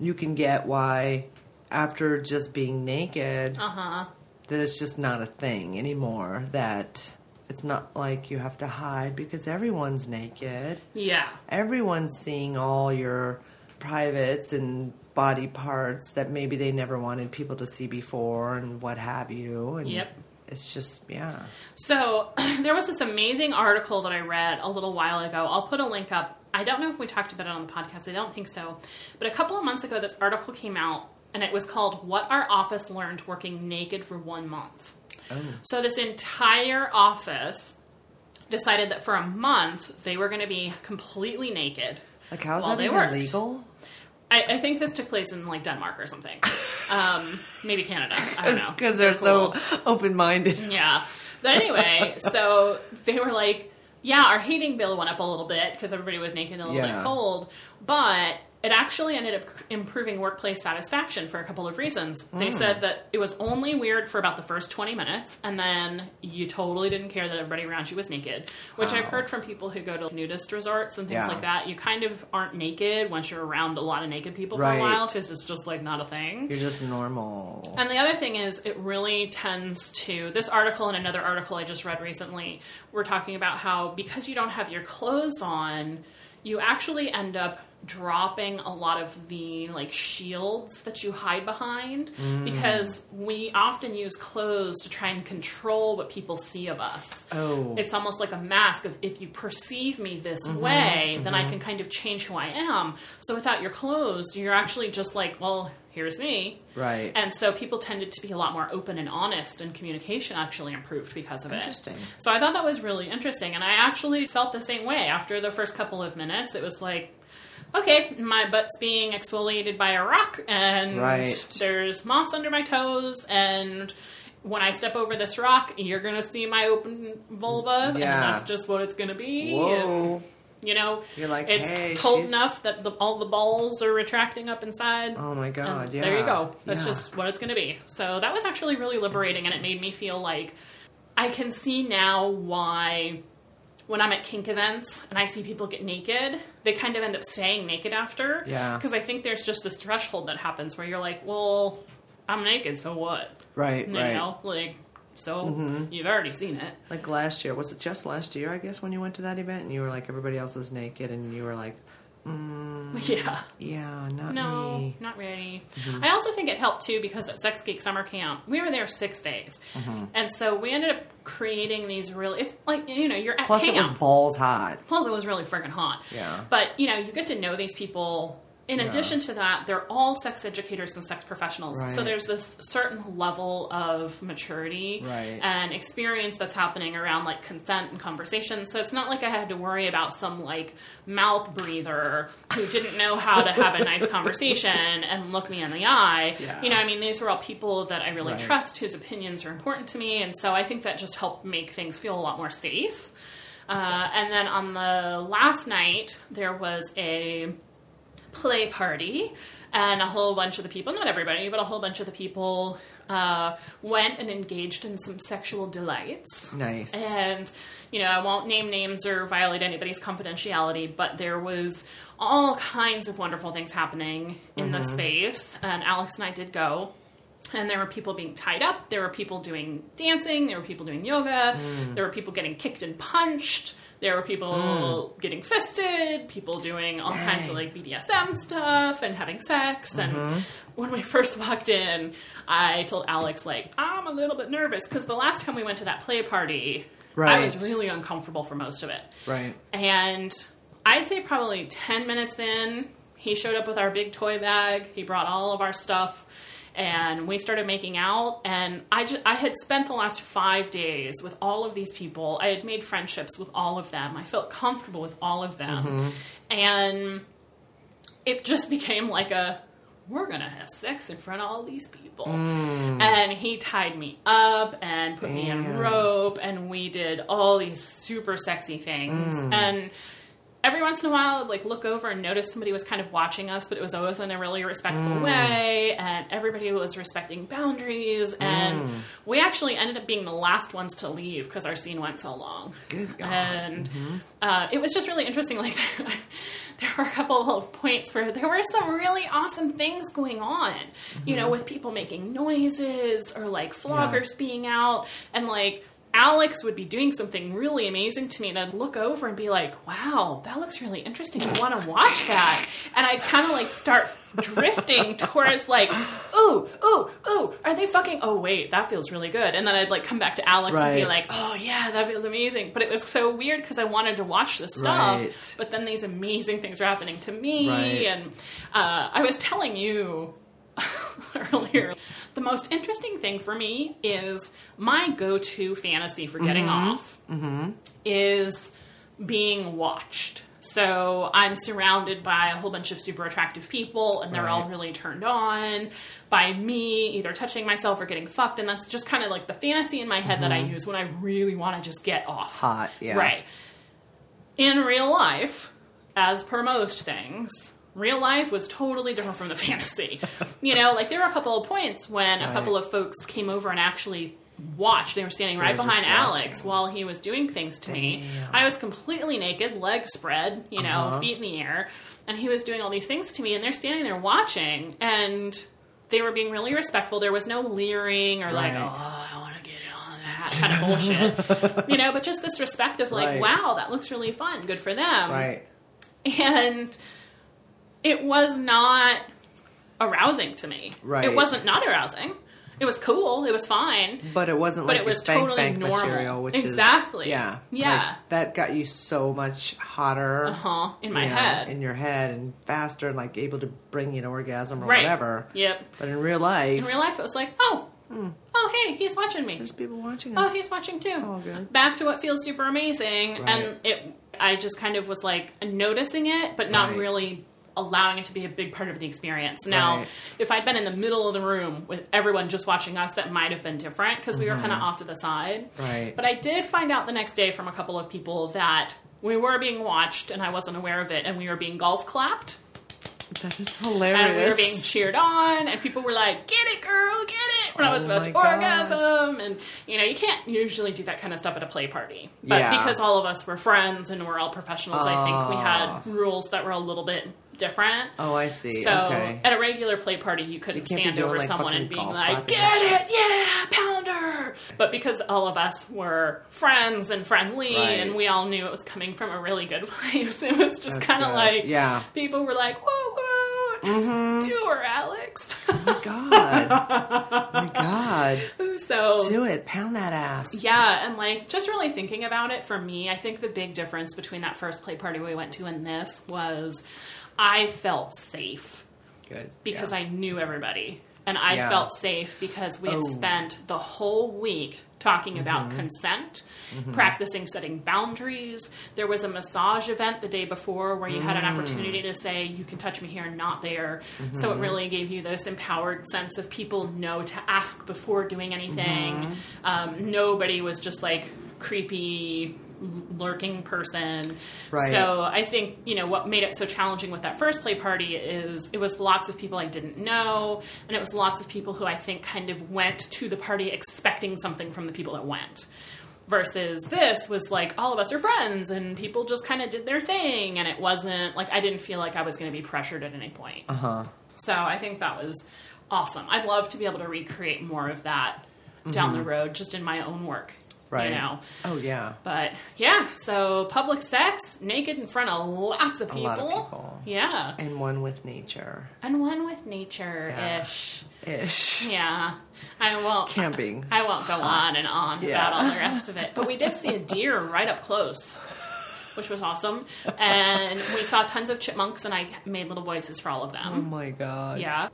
Speaker 2: you can get why after just being naked,
Speaker 3: Uh huh.
Speaker 2: that it's just not a thing anymore. That it's not like you have to hide because everyone's naked.
Speaker 3: Yeah.
Speaker 2: Everyone's seeing all your privates and body parts that maybe they never wanted people to see before and what have you. And
Speaker 3: Yep.
Speaker 2: It's just yeah.
Speaker 3: So there was this amazing article that I read a little while ago. I'll put a link up. I don't know if we talked about it on the podcast. I don't think so. But a couple of months ago, this article came out, and it was called "What Our Office Learned Working Naked for One Month." Oh. So this entire office decided that for a month they were going to be completely naked.
Speaker 2: Like how's that
Speaker 3: they
Speaker 2: even
Speaker 3: worked.
Speaker 2: legal?
Speaker 3: I, I think this took place in like Denmark or something, um, maybe Canada. I don't know
Speaker 2: Because they're
Speaker 3: cool.
Speaker 2: so open minded.
Speaker 3: Yeah. But anyway, so they were like, yeah, our heating bill went up a little bit because everybody was naked and a little
Speaker 2: Yeah.
Speaker 3: bit cold, but it actually ended up improving workplace satisfaction for a couple of reasons. They mm. said that it was only weird for about the first 20 minutes, and then you totally didn't care that everybody around you was naked, which I've heard from people who go to nudist resorts and things
Speaker 2: Yeah.
Speaker 3: like that. You kind of aren't naked once you're around a lot of naked people for a while because it's just like not a thing.
Speaker 2: You're just normal.
Speaker 3: And the other thing is, it really tends to. This article and another article I just read recently were talking about how because you don't have your clothes on, you actually end up dropping a lot of the like shields that you hide behind mm. because we often use clothes to try and control what people see of us.
Speaker 2: Oh.
Speaker 3: It's almost like a mask of if you perceive me this mm-hmm. way, then I mm-hmm. can kind of change who I am. So without your clothes, you're actually just like, well, here's me.
Speaker 2: Right.
Speaker 3: And so people tended to be a lot more open and honest, and communication actually improved because of
Speaker 2: Interesting.
Speaker 3: it. Interesting. So I thought that was really interesting, and I actually felt the same way after the first couple of minutes. It was like, okay, my butt's being exfoliated by a rock, and
Speaker 2: Right.
Speaker 3: there's moss under my toes, and when I step over this rock, you're gonna see my open vulva, and that's just what it's gonna be. and- you know,
Speaker 2: You're like,
Speaker 3: it's
Speaker 2: hey,
Speaker 3: cold
Speaker 2: she's-
Speaker 3: enough that the, all the balls are retracting up inside.
Speaker 2: Oh my god, yeah.
Speaker 3: There you go. That's
Speaker 2: Yeah.
Speaker 3: just what it's going to be. So that was actually really liberating, and it made me feel like I can see now why when I'm at kink events and I see people get naked, they kind of end up staying naked after.
Speaker 2: Yeah.
Speaker 3: Because I think there's just this threshold that happens where you're like, well, I'm naked, so what?
Speaker 2: Right,
Speaker 3: You
Speaker 2: right. Mm-hmm.
Speaker 3: know, like, so you've already seen it.
Speaker 2: Like last year, was it just last year? I guess when you went to that event and you were like everybody else was naked and you were like, mm,
Speaker 3: Yeah.
Speaker 2: yeah, not
Speaker 3: No,
Speaker 2: me.
Speaker 3: not really.
Speaker 2: Mm-hmm.
Speaker 3: I also think it helped too because at Sex Geek Summer Camp, we were there six days.
Speaker 2: Mm-hmm.
Speaker 3: And so we ended up creating these really, it's like, you know, you're at
Speaker 2: Plus,
Speaker 3: camp.
Speaker 2: it was balls hot.
Speaker 3: Plus, it was really friggin' hot.
Speaker 2: Yeah.
Speaker 3: But, you know, you get to know these people. In
Speaker 2: Yeah.
Speaker 3: addition to that, they're all sex educators and sex professionals. So there's this certain level of maturity
Speaker 2: Right.
Speaker 3: and experience that's happening around like consent and conversation. So it's not like I had to worry about some like mouth breather who didn't know how to have a nice conversation and look me in the eye.
Speaker 2: Yeah.
Speaker 3: You know, I mean, these were all people that I really
Speaker 2: Right.
Speaker 3: trust, whose opinions are important to me. And so I think that just helped make things feel a lot more safe. Uh, and then on the last night, there was a play party, and a whole bunch of the people, not everybody, but a whole bunch of the people uh, went and engaged in some sexual delights.
Speaker 2: Nice.
Speaker 3: And, you know, I won't name names or violate anybody's confidentiality, but there was all kinds of wonderful things happening in the space, and Alex and I did go. And there were people being tied up. There were people doing dancing. There were people doing yoga. There were people getting kicked and punched. There were people mm. getting fisted. People doing all kinds of like BDSM stuff and having sex. And mm-hmm. when we first walked in, I told Alex like I'm a little bit nervous because the last time we went to that play party, I was really uncomfortable for most of it.
Speaker 2: Right.
Speaker 3: And I'd say probably 10 minutes in, he showed up with our big toy bag. He brought all of our stuff and we started making out and I just I had spent the last 5 days with all of these people. I had made friendships with all of them. I felt comfortable with all of them. And it just became like a we're gonna have sex in front of all these people.
Speaker 2: Mm.
Speaker 3: And he tied me up and put me in
Speaker 2: Damn.
Speaker 3: rope, and we did all these super sexy things.
Speaker 2: Mm.
Speaker 3: And every once in a while, I'd like look over and notice somebody was kind of watching us, but it was always in a really respectful
Speaker 2: Mm.
Speaker 3: way, and everybody was respecting boundaries.
Speaker 2: Mm.
Speaker 3: And we actually ended up being the last ones to leave because our scene went so long.
Speaker 2: Good God.
Speaker 3: And uh, it was just really interesting. Like there were a couple of points where there were some really awesome things going on. You know, with people making noises or like floggers being out, and like. Alex would be doing something really amazing to me, and I'd look over and be like, "Wow, that looks really interesting. I want to watch that." And I'd kind of like start drifting towards like, "Ooh, ooh, ooh, are they fucking? Oh wait, that feels really good." And then I'd like come back to Alex and be like, "Oh yeah, that feels amazing." But it was so weird because I wanted to watch this stuff,
Speaker 2: Right.
Speaker 3: but then these amazing things were happening to me,
Speaker 2: Right.
Speaker 3: and uh, I was telling you earlier. The most interesting thing for me is my go-to fantasy for getting
Speaker 2: Mm-hmm.
Speaker 3: off is being watched. So I'm surrounded by a whole bunch of super attractive people, and they're all really turned on by me either touching myself or getting fucked, and that's just kind of like the fantasy in my head that I use when I really want to just get off.
Speaker 2: Mm-hmm. Hot, yeah.
Speaker 3: Right. In real life, as per most things, real life was totally different from the fantasy. you know, like there were a couple of points when a couple of folks came over and actually watched. They were standing right
Speaker 2: were
Speaker 3: behind Alex while he was doing things to me. I was completely naked, legs spread, you know,
Speaker 2: Uh-huh.
Speaker 3: feet in the air, and he was doing all these things to me, and they're standing there watching, and they were being really respectful. There was no leering or like, oh, I want to get in on that kind of bullshit, you know, but just this respect of like,
Speaker 2: Right.
Speaker 3: wow, that looks really fun, good for them,
Speaker 2: Right.
Speaker 3: and it was not arousing to me.
Speaker 2: Right.
Speaker 3: It wasn't not arousing. It was cool. It was fine.
Speaker 2: But it wasn't
Speaker 3: But
Speaker 2: like
Speaker 3: it was
Speaker 2: spank
Speaker 3: totally
Speaker 2: bank
Speaker 3: normal.
Speaker 2: material, which is
Speaker 3: Exactly.
Speaker 2: is yeah,
Speaker 3: Yeah.
Speaker 2: Like, that got you so much hotter,
Speaker 3: Uh huh. In my
Speaker 2: you know,
Speaker 3: head.
Speaker 2: in your head, and faster, and like able to bring you an orgasm or
Speaker 3: right.
Speaker 2: whatever.
Speaker 3: Yep.
Speaker 2: But in real life,
Speaker 3: In real life, it was like, oh, oh, hey, he's watching me.
Speaker 2: there's people watching us.
Speaker 3: Oh, he's watching too.
Speaker 2: all good.
Speaker 3: Back to what feels super amazing,
Speaker 2: Right.
Speaker 3: and it. I just kind of was like noticing it, but not
Speaker 2: Right.
Speaker 3: really allowing it to be a big part of the experience. Now,
Speaker 2: Right.
Speaker 3: if I'd been in the middle of the room with everyone just watching us, that might have been different because we were kind of off to the side.
Speaker 2: Mm-hmm. Right.
Speaker 3: But I did find out the next day from a couple of people that we were being watched, and I wasn't aware of it, and we were being golf clapped.
Speaker 2: that is hilarious.
Speaker 3: And we were being cheered on, and people were like, "Get it, girl, get it!" When I was
Speaker 2: Oh
Speaker 3: about to
Speaker 2: God.
Speaker 3: orgasm, and you know, you can't usually do that kind of stuff at a play party, but
Speaker 2: Yeah.
Speaker 3: because all of us were friends and we're all professionals, I think we
Speaker 2: Oh.
Speaker 3: had rules that were a little bit different.
Speaker 2: Oh, I see.
Speaker 3: So
Speaker 2: okay.
Speaker 3: at a regular play party, you couldn't
Speaker 2: You
Speaker 3: stand over
Speaker 2: like,
Speaker 3: someone and being like, "Get it, yeah, pounder!" But because all of us were friends and friendly,
Speaker 2: Right.
Speaker 3: and we all knew it was coming from a really good place, it was just kind of like,
Speaker 2: Yeah.
Speaker 3: people were like, "Whoa, whoa, mm-hmm. do her, Alex."
Speaker 2: Oh my god, my God,
Speaker 3: so
Speaker 2: do it. Pound that ass.
Speaker 3: yeah, and like just really thinking about it for me, I think the big difference between that first play party we went to and this was I felt safe
Speaker 2: Good.
Speaker 3: because
Speaker 2: yeah.
Speaker 3: I knew everybody. And I
Speaker 2: Yeah.
Speaker 3: felt safe because we had
Speaker 2: Oh. Mm-hmm.
Speaker 3: spent the whole week talking about consent, practicing setting boundaries. There was a massage event the day before where you had an
Speaker 2: Mm.
Speaker 3: opportunity to say, you can touch me here and not there. So
Speaker 2: Mm-hmm.
Speaker 3: it really gave you this empowered sense of people know to ask before doing anything.
Speaker 2: Mm-hmm.
Speaker 3: Um, nobody was just like creepy lurking person.
Speaker 2: Right.
Speaker 3: So I think, you know, what made it so challenging with that first play party is it was lots of people I didn't know, and it was lots of people who I think kind of went to the party expecting something from the people that went. Versus this was like all of us are friends and people just kind of did their thing, and it wasn't like I didn't feel like I was going to be pressured at any point.
Speaker 2: Uh huh.
Speaker 3: So I think that was awesome. I'd love to be able to recreate more of that down the road just in my own work.
Speaker 2: Right.
Speaker 3: You know.
Speaker 2: Oh yeah.
Speaker 3: But yeah, so public sex, naked in front of lots of
Speaker 2: A
Speaker 3: people.
Speaker 2: lot of people.
Speaker 3: Yeah.
Speaker 2: And one with nature
Speaker 3: And one with nature ish.
Speaker 2: ish.
Speaker 3: Yeah. I won't
Speaker 2: Camping.
Speaker 3: I won't go on and on
Speaker 2: Yeah.
Speaker 3: about all the rest of it. But we did see a deer right up close. Which was awesome. And we saw tons of chipmunks and I made little voices for all of them.
Speaker 2: Oh my god.
Speaker 3: Yeah.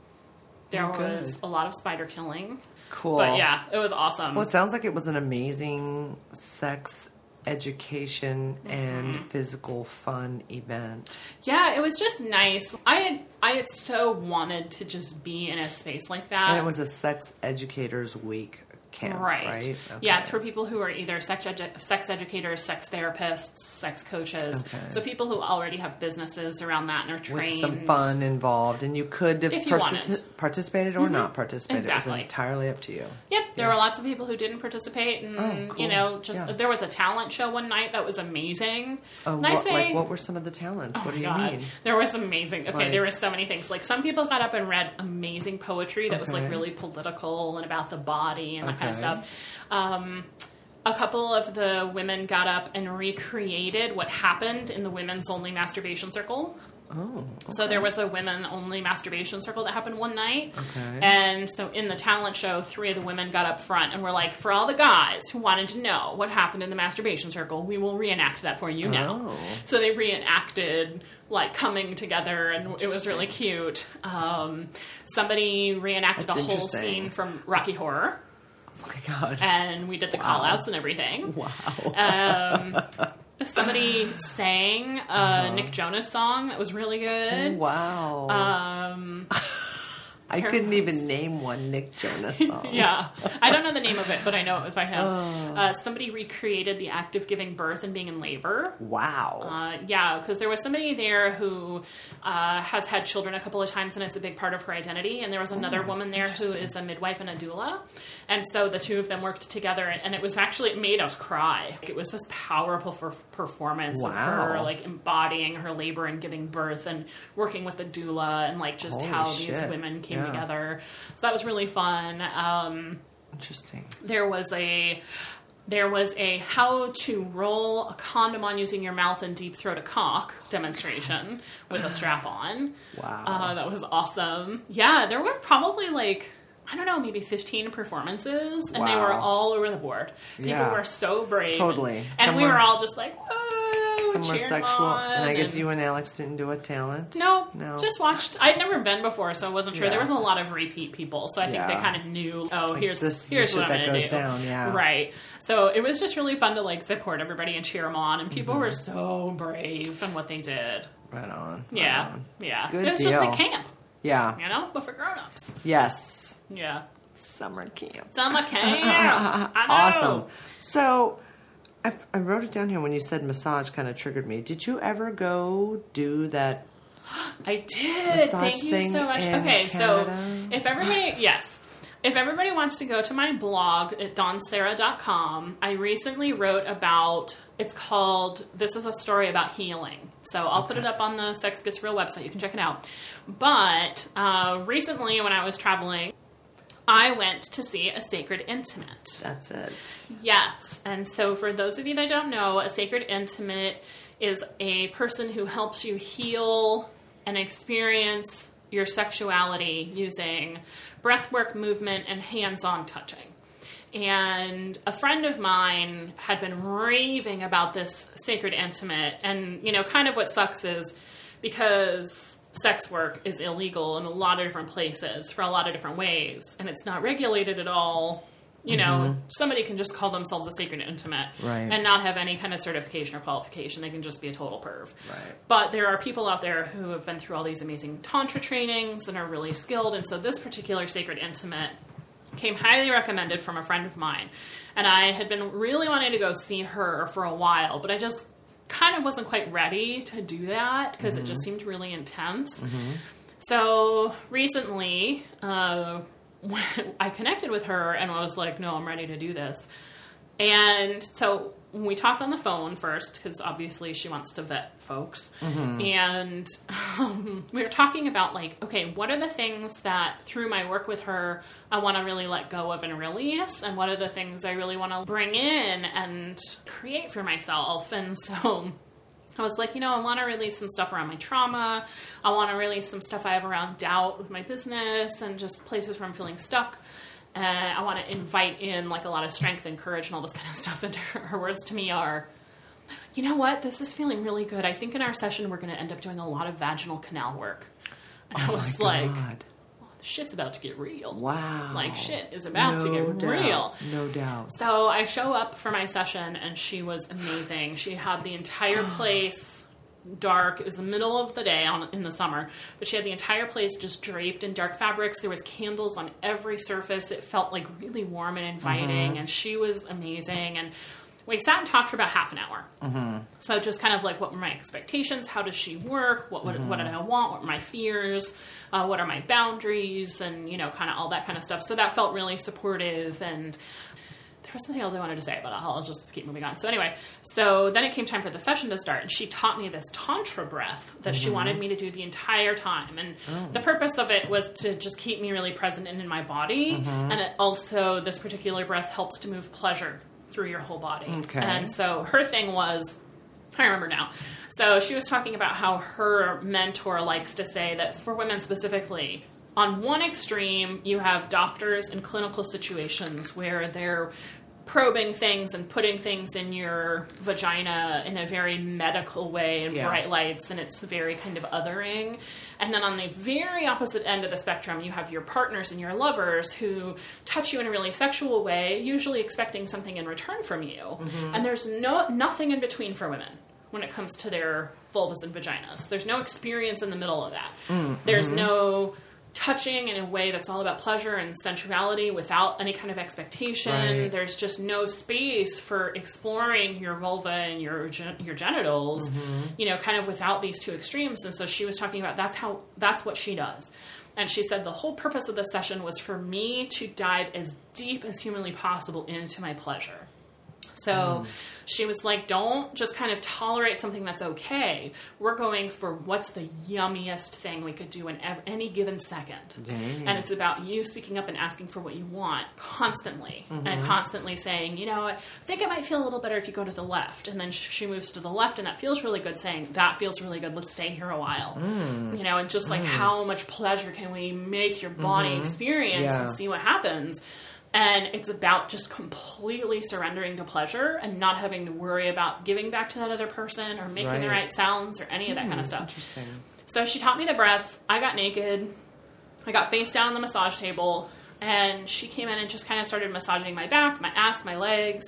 Speaker 3: There
Speaker 2: good.
Speaker 3: was a lot of spider killing.
Speaker 2: Cool.
Speaker 3: But yeah, it was awesome.
Speaker 2: Well, it sounds like it was an amazing sex education
Speaker 3: Mm-hmm.
Speaker 2: and physical fun event.
Speaker 3: Yeah, it was just nice. I had I had so wanted to just be in a space like that.
Speaker 2: And it was a sex educators week camp, right?
Speaker 3: Right. Yeah, it's for people who are either sex edu- sex educators, sex therapists, sex coaches.
Speaker 2: Okay.
Speaker 3: So people who already have businesses around that and are trained.
Speaker 2: with some fun involved, and you could have
Speaker 3: If you
Speaker 2: partic-.
Speaker 3: Mm-hmm.
Speaker 2: participated or not participated. It
Speaker 3: Exactly.
Speaker 2: was entirely up to you.
Speaker 3: Yep, there were lots of people who didn't participate, and
Speaker 2: Oh, cool.
Speaker 3: you know, just
Speaker 2: Yeah.
Speaker 3: there was a talent show one night that was amazing.
Speaker 2: Uh,
Speaker 3: and I
Speaker 2: what,
Speaker 3: say,
Speaker 2: like, what were some of the talents? what do you
Speaker 3: Oh God,
Speaker 2: mean?
Speaker 3: there was amazing. Okay,
Speaker 2: Like-
Speaker 3: there were so many things. Like some people got up and read amazing poetry that was like really political and about the body and that kind of stuff. Um, a couple of the women got up and recreated what happened in the women's only masturbation circle.
Speaker 2: Oh,
Speaker 3: So there was a women only masturbation circle that happened one night.
Speaker 2: Okay.
Speaker 3: And so in the talent show, three of the women got up front and were like, for all the guys who wanted to know what happened in the masturbation circle, we will reenact that for you now.
Speaker 2: Oh.
Speaker 3: So they reenacted like coming together and it was really cute. Um, somebody reenacted
Speaker 2: That's
Speaker 3: a whole scene from Rocky Horror
Speaker 2: oh my god!
Speaker 3: and we did the call outs and everything.
Speaker 2: wow.
Speaker 3: Um, somebody sang a Nick Jonas song that was really good.
Speaker 2: wow.
Speaker 3: Um,
Speaker 2: I couldn't even name one Nick Jonas song.
Speaker 3: yeah, I don't know the name of it, but I know it was by him. Uh, somebody recreated the act of giving birth and being in labor.
Speaker 2: Wow.
Speaker 3: Uh, yeah, because there was somebody there who uh, has had children a couple of times, and it's a big part of her identity. And there was another woman there who is a midwife and a doula, and so the two of them worked together, and, and it was actually it made us cry. It was this powerful for performance of her like embodying her labor and giving birth, and working with the doula, and like just
Speaker 2: Holy
Speaker 3: how these women came
Speaker 2: Yeah.
Speaker 3: Together. So that was really fun. Um,
Speaker 2: Interesting.
Speaker 3: there was a there was a how to roll a condom on using your mouth and deep throat a cock demonstration with a strap on.
Speaker 2: Wow.
Speaker 3: Uh, that was awesome. Yeah, there was probably like I don't know, maybe 15 performances, and they were all over the board. People
Speaker 2: Yeah.
Speaker 3: were so brave.
Speaker 2: Totally.
Speaker 3: And,
Speaker 2: Some
Speaker 3: we
Speaker 2: were-
Speaker 3: were all just like, whoa,
Speaker 2: Some were sexual,
Speaker 3: on,
Speaker 2: and I guess you and Alex didn't do a talent.
Speaker 3: no,
Speaker 2: No.
Speaker 3: just watched. I'd never been before, so I wasn't sure.
Speaker 2: Yeah.
Speaker 3: There wasn't a lot of repeat people, so I think they kind of knew. Oh, here's
Speaker 2: this the
Speaker 3: here's
Speaker 2: shit
Speaker 3: what I'm gonna
Speaker 2: goes
Speaker 3: do.
Speaker 2: down, yeah.
Speaker 3: right. So it was just really fun to like support everybody and cheer them on, and people
Speaker 2: Mm-hmm.
Speaker 3: were so brave in what they did.
Speaker 2: Right on. right
Speaker 3: Yeah,
Speaker 2: on.
Speaker 3: yeah.
Speaker 2: Good
Speaker 3: it was just like camp,
Speaker 2: Yeah.
Speaker 3: you know, but for grown-ups.
Speaker 2: Yes.
Speaker 3: Yeah,
Speaker 2: Summer camp.
Speaker 3: summer camp. I know.
Speaker 2: Awesome. So, I, I wrote it down here when you said massage kind of triggered me. Did you ever go do that?
Speaker 3: I did. Thank you so much. Okay,
Speaker 2: Canada?
Speaker 3: so if everybody, yes. If everybody wants to go to my blog at dawnserra.com, I recently wrote about it's called This is a Story About Healing. So I'll put it up on the Sex Gets Real website. You can check it out. But uh, recently, when I was traveling, I went to see a sacred intimate.
Speaker 2: That's it.
Speaker 3: Yes. And so, for those of you that don't know, a sacred intimate is a person who helps you heal and experience your sexuality using breathwork, movement, and hands on touching. And a friend of mine had been raving about this sacred intimate. And, you know, kind of what sucks is because sex work is illegal in a lot of different places for a lot of different ways, and it's not regulated at all. You know, mm-hmm. somebody can just call themselves a sacred intimate
Speaker 2: Right.
Speaker 3: and not have any kind of certification or qualification. They can just be a total perv.
Speaker 2: Right.
Speaker 3: But there are people out there who have been through all these amazing tantra trainings and are really skilled. And so this particular sacred intimate came highly recommended from a friend of mine. And I had been really wanting to go see her for a while, but I just kind of wasn't quite ready to do that because it just seemed really intense. So recently, uh, I connected with her and I was like, no, I'm ready to do this. And so we talked on the phone first because obviously she wants to vet folks. And um, we were talking about, like, okay, what are the things that through my work with her I want to really let go of and release? And what are the things I really want to bring in and create for myself? And so. I was like, you know, I want to release some stuff around my trauma. I want to release some stuff I have around doubt with my business and just places where I'm feeling stuck. Uh, I want to invite in like a lot of strength and courage and all this kind of stuff. And her, her words to me are, you know what? This is feeling really good. I think in our session we're going to end up doing a lot of vaginal canal work. And I was like,
Speaker 2: God.
Speaker 3: shit's about to get real.
Speaker 2: Wow.
Speaker 3: Like shit is about to
Speaker 2: No
Speaker 3: get
Speaker 2: doubt.
Speaker 3: real.
Speaker 2: No doubt.
Speaker 3: So I show up for my session and she was amazing. She had the entire place dark. It was the middle of the day on in the summer, but she had the entire place just draped in dark fabrics. There was candles on every surface. It felt like really warm and inviting mm-hmm. and she was amazing and we sat and talked for about half an hour. Mm-hmm. So just kind of like what were my expectations? How does she work? What what, what did I mm-hmm. want? What were my fears? Uh, what are my boundaries? And you know, kind of all that kind of stuff. So that felt really supportive. And there was something else I wanted to say, but I'll just keep moving on. So anyway, so then it came time for the session to start, and she taught me this tantra breath that she mm-hmm. wanted me to do the entire time. And oh. the purpose of it was to just keep me really present and in my body. Mm-hmm. And it also, this particular breath helps to move pleasure through your whole body.
Speaker 2: Okay.
Speaker 3: And so her thing was I remember now. So she was talking about how her mentor likes to say that for women specifically, on one extreme, you have doctors in clinical situations where they're probing things and putting things in your vagina in a very medical way and
Speaker 2: Yeah.
Speaker 3: bright lights and it's very kind of othering. And then on the very opposite end of the spectrum, you have your partners and your lovers who touch you in a really sexual way, usually expecting something in return from you. Mm-hmm. And there's no nothing in between for women when it comes to their vulvas and vaginas. There's no experience in the middle of that. Mm, there's mm-hmm. no touching in a way that's all about pleasure and sensuality without any kind of expectation.
Speaker 2: Right.
Speaker 3: There's just no space for exploring your vulva and your your genitals, mm-hmm. you know, kind of without these two extremes. And so she was talking about that's how that's what she does. And she said the whole purpose of the session was for me to dive as deep as humanly possible into my pleasure. So mm. she was like, don't just kind of tolerate something that's okay. We're going for what's the yummiest thing we could do in ev- any given second.
Speaker 2: Dang.
Speaker 3: And it's about you speaking up and asking for what you want constantly and mm-hmm. constantly saying, you know, I think it might feel a little better if you go to the left. And then she moves to the left and that feels really good, saying, that feels really good. Let's stay here a while. Mm. You know, and just like mm. how much pleasure can we make your body mm-hmm. experience
Speaker 2: Yeah.
Speaker 3: and see what happens. And it's about just completely surrendering to pleasure and not having to worry about giving back to that other person or making the
Speaker 2: Right.
Speaker 3: right sounds or any of that kind of hmm, stuff.
Speaker 2: Interesting.
Speaker 3: So she taught me the breath. I got naked. I got face down on the massage table. And she came in and just kind of started massaging my back, my ass, my legs.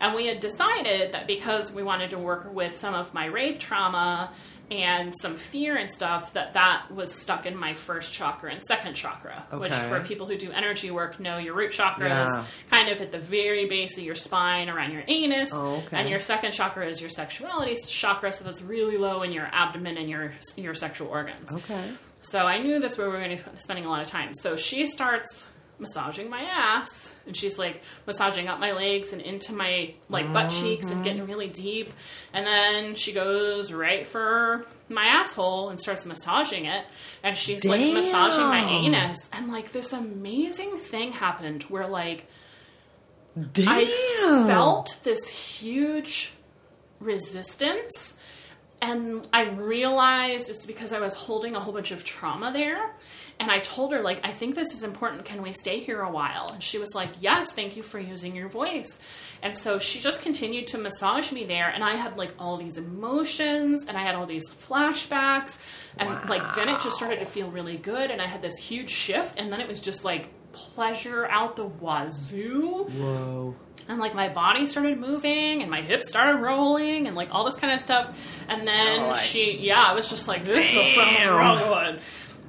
Speaker 3: And we had decided that because we wanted to work with some of my rape trauma and some fear and stuff, that that was stuck in my first chakra and second chakra. Which, for people who do energy work, know your root chakra is kind of at the very base of your spine around your anus.
Speaker 2: Oh, okay.
Speaker 3: And your second chakra is your sexuality chakra, so that's really low in your abdomen and your your sexual organs.
Speaker 2: Okay.
Speaker 3: So I knew that's where we were going to be spending a lot of time. So she starts massaging my ass, and she's like massaging up my legs and into my like butt cheeks and getting mm-hmm. really deep. And then she goes right for my asshole and starts massaging it. And she's like massaging my anus, and like this amazing thing happened where like
Speaker 2: Damn.
Speaker 3: I felt this huge resistance and I realized it's because I was holding a whole bunch of trauma there. And I told her, like, I think this is important. Can we stay here a while? And she was like, Yes, thank you for using your voice. And so she just continued to massage me there. And I had like all these emotions and I had all these flashbacks. And like, then it just started to feel really good. And I had this huge shift. And then it was just like pleasure out the wazoo
Speaker 2: Whoa.
Speaker 3: and like my body started moving and my hips started rolling and like all this kind of stuff and then
Speaker 2: Oh, like-
Speaker 3: she yeah i was just like this will feel
Speaker 2: Damn.
Speaker 3: real good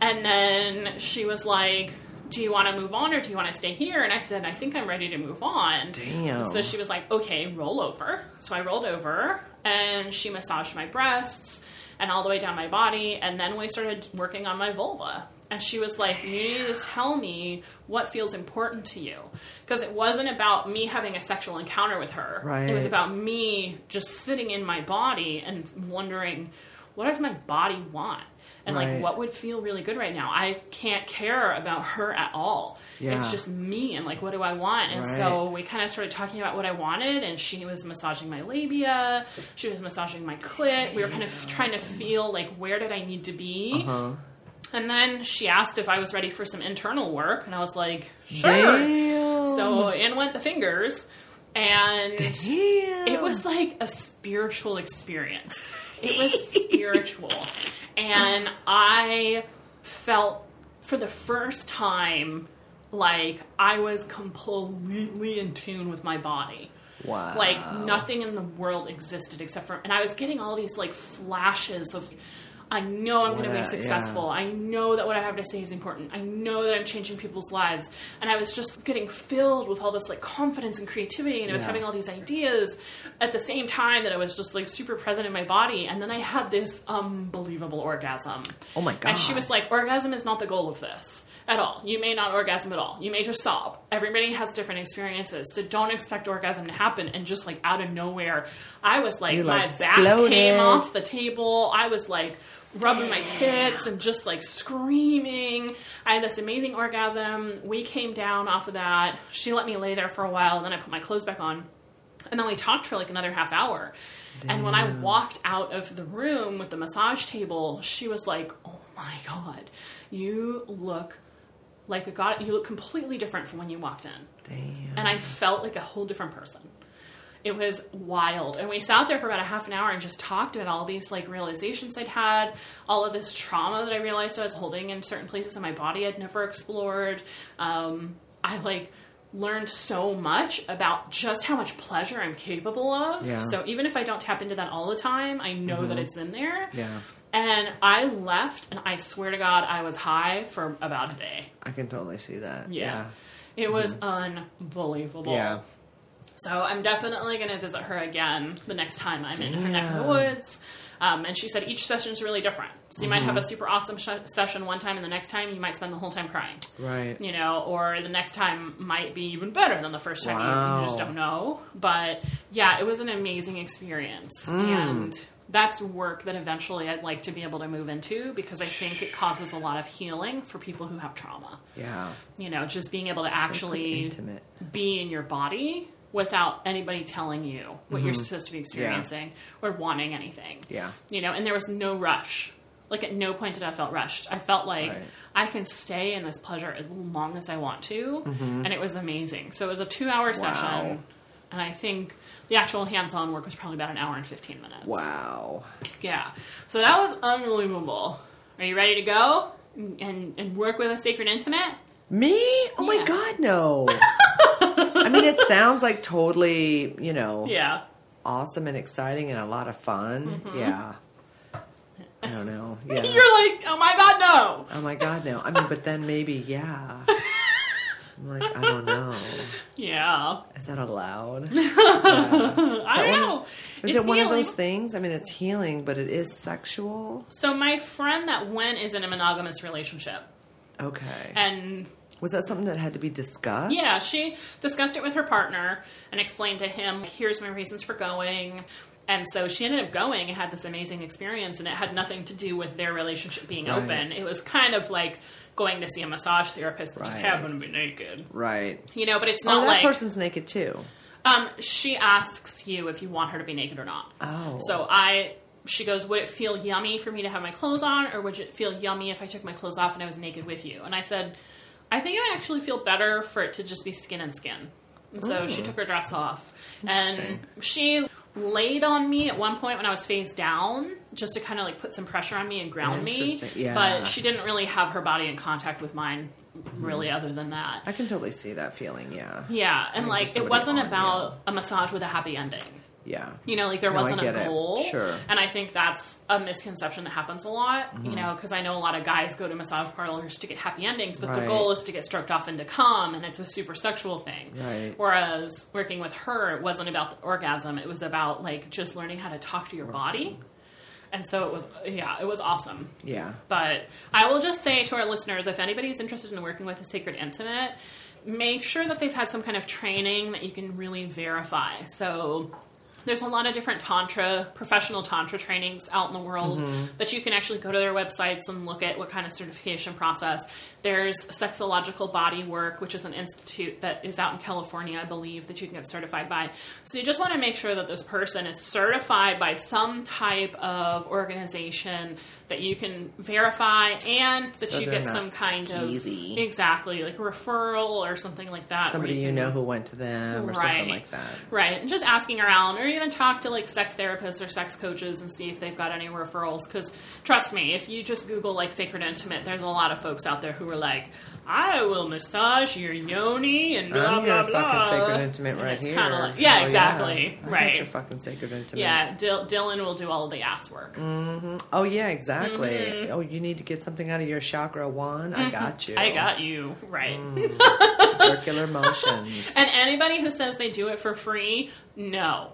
Speaker 3: and then she was like do you want to move on or do you want to stay here? And i said i think i'm ready to move on.
Speaker 2: Damn.
Speaker 3: so she was like okay roll over. So i rolled over and she massaged my breasts and all the way down my body. And then we started working on my vulva. And she was like you need to tell me what feels important to you. Because it wasn't about me having a sexual encounter with her. It was about me just sitting in my body and wondering what does my body want and
Speaker 2: Right.
Speaker 3: like what would feel really good right now i can't care about her at all
Speaker 2: Yeah.
Speaker 3: it's just me and like what do i want and
Speaker 2: Right.
Speaker 3: so we kind of started talking about what i wanted and she was massaging my labia she was massaging my clit we were kind of trying to feel like where did i need to be
Speaker 2: Huh?
Speaker 3: and then she asked if i was ready for some internal work and i was like sure
Speaker 2: Damn.
Speaker 3: so in went the fingers and
Speaker 2: Damn.
Speaker 3: it was like a spiritual experience. It was spiritual. And I felt for the first time, like I was completely in tune with my body.
Speaker 2: Wow.
Speaker 3: Like nothing in the world existed except for, and I was getting all these like flashes of, I know I'm going to be successful.
Speaker 2: yeah.
Speaker 3: I know that what I have to say is important. I know that I'm changing people's lives, and I was just getting filled with all this like confidence and creativity, and I was
Speaker 2: Yeah.
Speaker 3: having all these ideas at the same time that I was just like super present in my body. And then I had this unbelievable orgasm.
Speaker 2: Oh my God.
Speaker 3: And she was like, orgasm is not the goal of this at all. You may not orgasm at all. You may just sob. Everybody has different experiences. So don't expect orgasm to happen and just like out of nowhere. I was like,
Speaker 2: You,
Speaker 3: my
Speaker 2: like,
Speaker 3: back
Speaker 2: exploded.
Speaker 3: came off the table. I was like rubbing my tits and just like screaming. I had this amazing orgasm. We came down off of that. She let me lay there for a while. and Then I put my clothes back on. And then we talked for like another half hour. And when I walked out of the room with the massage table, she was like, "Oh my god, you look like a god. You look completely different from when you walked in."
Speaker 2: Damn.
Speaker 3: And I felt like a whole different person. It was wild. And we sat there for about a half an hour and just talked about all these like realizations I'd had, all of this trauma that I realized I was holding in certain places in my body I'd never explored. Um, I like learned so much about just how much pleasure I'm capable of.
Speaker 2: Yeah.
Speaker 3: So even if I don't tap into that all the time, I know that it's in there.
Speaker 2: Yeah.
Speaker 3: And I left, and I swear to God, I was high for about a day.
Speaker 2: I can totally see that.
Speaker 3: Yeah. It was unbelievable.
Speaker 2: Yeah.
Speaker 3: So I'm definitely going to visit her again the next time I'm in her neck of the woods. Um, and she said each session is really different. So you might have a
Speaker 2: Mm-hmm.
Speaker 3: super awesome sh- session one time, and the next time you might spend the whole time crying.
Speaker 2: Right.
Speaker 3: You know, or the next time might be even better than the first time. You- You, just don't know. But yeah, it was an amazing experience.
Speaker 2: Hmm.
Speaker 3: And that's work that eventually I'd like to be able to move into because I think it causes a lot of healing for people who have trauma.
Speaker 2: Yeah.
Speaker 3: You know, just being able to actually
Speaker 2: intimate.
Speaker 3: be in your body without anybody telling you what you're supposed to be experiencing or wanting anything.
Speaker 2: Mm-hmm. Yeah.
Speaker 3: You know, and there was no rush. Like at no point did I felt rushed. I felt like
Speaker 2: Right.
Speaker 3: I can stay in this pleasure as long as I want to, and it was amazing. So it was a two-hour session, and I think the actual hands-on work was probably about an hour and fifteen minutes.
Speaker 2: Wow.
Speaker 3: Yeah. So that was unbelievable. Are you ready to go and and work with a sacred intimate?
Speaker 2: Me? Oh my god, no. I mean, it sounds like totally, you know,
Speaker 3: Yeah.
Speaker 2: awesome and exciting and a lot of fun. Mm-hmm. Yeah. I don't know. Yeah.
Speaker 3: You're like, oh my god, no.
Speaker 2: oh my god, no. I mean, but then maybe, yeah. I'm like, I don't know.
Speaker 3: Yeah.
Speaker 2: Is that allowed?
Speaker 3: I don't know.
Speaker 2: Is
Speaker 3: It's
Speaker 2: it one of those things? I mean, it's healing, but it is sexual.
Speaker 3: So my friend that went is in a monogamous relationship.
Speaker 2: Okay.
Speaker 3: And
Speaker 2: Was that something that had to be discussed?
Speaker 3: yeah, she discussed it with her partner and explained to him, here's my reasons for going. And so she ended up going and had this amazing experience, and it had nothing to do with their relationship being
Speaker 2: Right.
Speaker 3: open. It was kind of like going to see a massage therapist that just
Speaker 2: Right.
Speaker 3: happened to be naked.
Speaker 2: Right.
Speaker 3: You know, but it's
Speaker 2: Oh,
Speaker 3: not
Speaker 2: that
Speaker 3: like
Speaker 2: person's naked too.
Speaker 3: um, she asks you if you want her to be naked or not.
Speaker 2: Oh.
Speaker 3: So I, she goes, would it feel yummy for me to have my clothes on, or would it feel yummy if I took my clothes off and I was naked with you? And I said, I think it would actually feel better for it to just be skin and skin. And so she took her dress off, and she laid on me at one point when I was face down, just to kind of like put some pressure on me and ground me.
Speaker 2: Yeah.
Speaker 3: But she didn't really have her body in contact with mine,
Speaker 2: Mm-hmm.
Speaker 3: really, other than that.
Speaker 2: I can totally see that feeling. Yeah.
Speaker 3: Yeah, and
Speaker 2: mean,
Speaker 3: like it wasn't
Speaker 2: on,
Speaker 3: about a massage with a happy ending.
Speaker 2: Yeah.
Speaker 3: You know, like there
Speaker 2: No,
Speaker 3: wasn't a
Speaker 2: get it.
Speaker 3: goal.
Speaker 2: Sure.
Speaker 3: And I think that's a misconception that happens a lot,
Speaker 2: Mm-hmm.
Speaker 3: you know, because I know a lot of guys go to massage parlors to get happy endings, but the goal is to get stroked off and to come, and it's a super sexual thing.
Speaker 2: Right.
Speaker 3: Whereas working with her, it wasn't about the orgasm, it was about like just learning how to talk to your body. And so it was, yeah, it was awesome.
Speaker 2: Yeah.
Speaker 3: But I will just say to our listeners if anybody's interested in working with a sacred intimate, make sure that they've had some kind of training that you can really verify. So there's a lot of different tantra professional tantra trainings out in the world mm-hmm. that you can actually go to their websites and look at what kind of certification process there's sexological body work which is an institute that is out in california i believe that you can get certified by so you just want to make sure that this person is certified by some type of organization that you can verify and that
Speaker 2: So
Speaker 3: you get some kind
Speaker 2: skeezy.
Speaker 3: of exactly like referral or something like that
Speaker 2: Somebody you
Speaker 3: can-
Speaker 2: know who went to them or something like that.
Speaker 3: Right, and just asking around, or even talk to like sex therapists or sex coaches and see if they've got any referrals. Because trust me, if you just Google like sacred intimate, there's a lot of folks out there who are like, I will massage your yoni and blah
Speaker 2: I'm
Speaker 3: blah
Speaker 2: your
Speaker 3: blah.
Speaker 2: fucking sacred intimate
Speaker 3: And
Speaker 2: right
Speaker 3: it's
Speaker 2: here.
Speaker 3: like- yeah,
Speaker 2: Oh,
Speaker 3: exactly.
Speaker 2: Got
Speaker 3: Right.
Speaker 2: your fucking sacred intimate.
Speaker 3: Yeah, Dylan will do all the ass work. Mm-hmm.
Speaker 2: Oh yeah, exactly. Mm-hmm. Oh, you need to get something out of your chakra one. I mm-hmm. got you.
Speaker 3: Mm-hmm. I got you right. Mm.
Speaker 2: circular motions.
Speaker 3: And anybody who says they do it for free, no.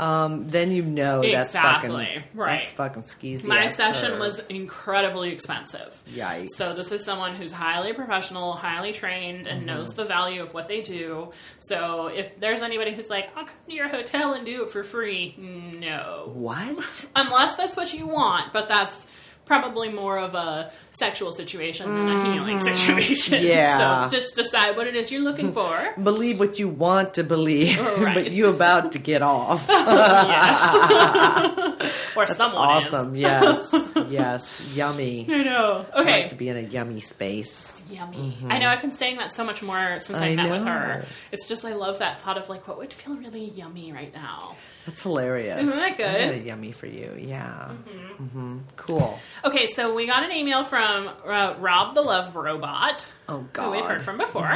Speaker 2: Um, then you know that's
Speaker 3: Exactly,
Speaker 2: fucking
Speaker 3: right.
Speaker 2: That's fucking skeezy.
Speaker 3: My session
Speaker 2: her.
Speaker 3: was incredibly expensive.
Speaker 2: Yikes.
Speaker 3: So this is someone who's highly professional, highly trained, and knows the value of what they do. So if there's anybody who's like, I'll come to your hotel and do it for free, no.
Speaker 2: what?
Speaker 3: Unless that's what you want, but that's probably more of a sexual situation than a healing situation.
Speaker 2: Mm-hmm. Yeah.
Speaker 3: So just decide what it is you're looking for.
Speaker 2: Believe what you want to believe,
Speaker 3: Right.
Speaker 2: but you about to get off.
Speaker 3: yes. or someone
Speaker 2: awesome.
Speaker 3: is.
Speaker 2: Yes. Yes. Yummy.
Speaker 3: I know.
Speaker 2: I
Speaker 3: Okay.
Speaker 2: like to be in a yummy space.
Speaker 3: Yummy. I know I've been saying that so much more since I,
Speaker 2: I
Speaker 3: met with her. It's just I love that thought of like what would feel really yummy right now.
Speaker 2: That's hilarious.
Speaker 3: Isn't that good?
Speaker 2: A yummy for you. Yeah. Mm-hmm. Cool.
Speaker 3: Okay, so we got an email from uh, Rob the Love Robot.
Speaker 2: Oh God, Who
Speaker 3: we've heard from before.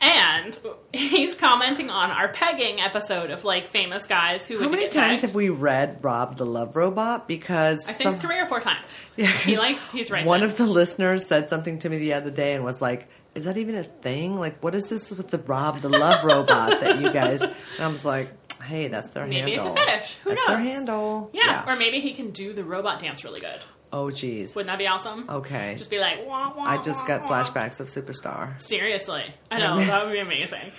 Speaker 3: And he's commenting on our pegging episode of like famous guys who
Speaker 2: How many times have we read Rob the Love Robot? Because
Speaker 3: I think
Speaker 2: some-
Speaker 3: three or four times.
Speaker 2: Yeah,
Speaker 3: he likes he's right.
Speaker 2: One of the listeners said something to me the other day and was like, "Is that even a thing? Like, what is this with the Rob the Love Robot that you guys?" And I was like, "Hey, that's their handle.
Speaker 3: Maybe it's a
Speaker 2: handle.
Speaker 3: fetish. Who
Speaker 2: that's their
Speaker 3: knows?
Speaker 2: handle.
Speaker 3: yeah, or maybe he can do the robot dance really good.
Speaker 2: oh, geez.
Speaker 3: Wouldn't that be awesome?
Speaker 2: Okay.
Speaker 3: Just be like, wah, wah,
Speaker 2: I just
Speaker 3: wah,
Speaker 2: got flashbacks of Superstar.
Speaker 3: Seriously. I know, that would be amazing.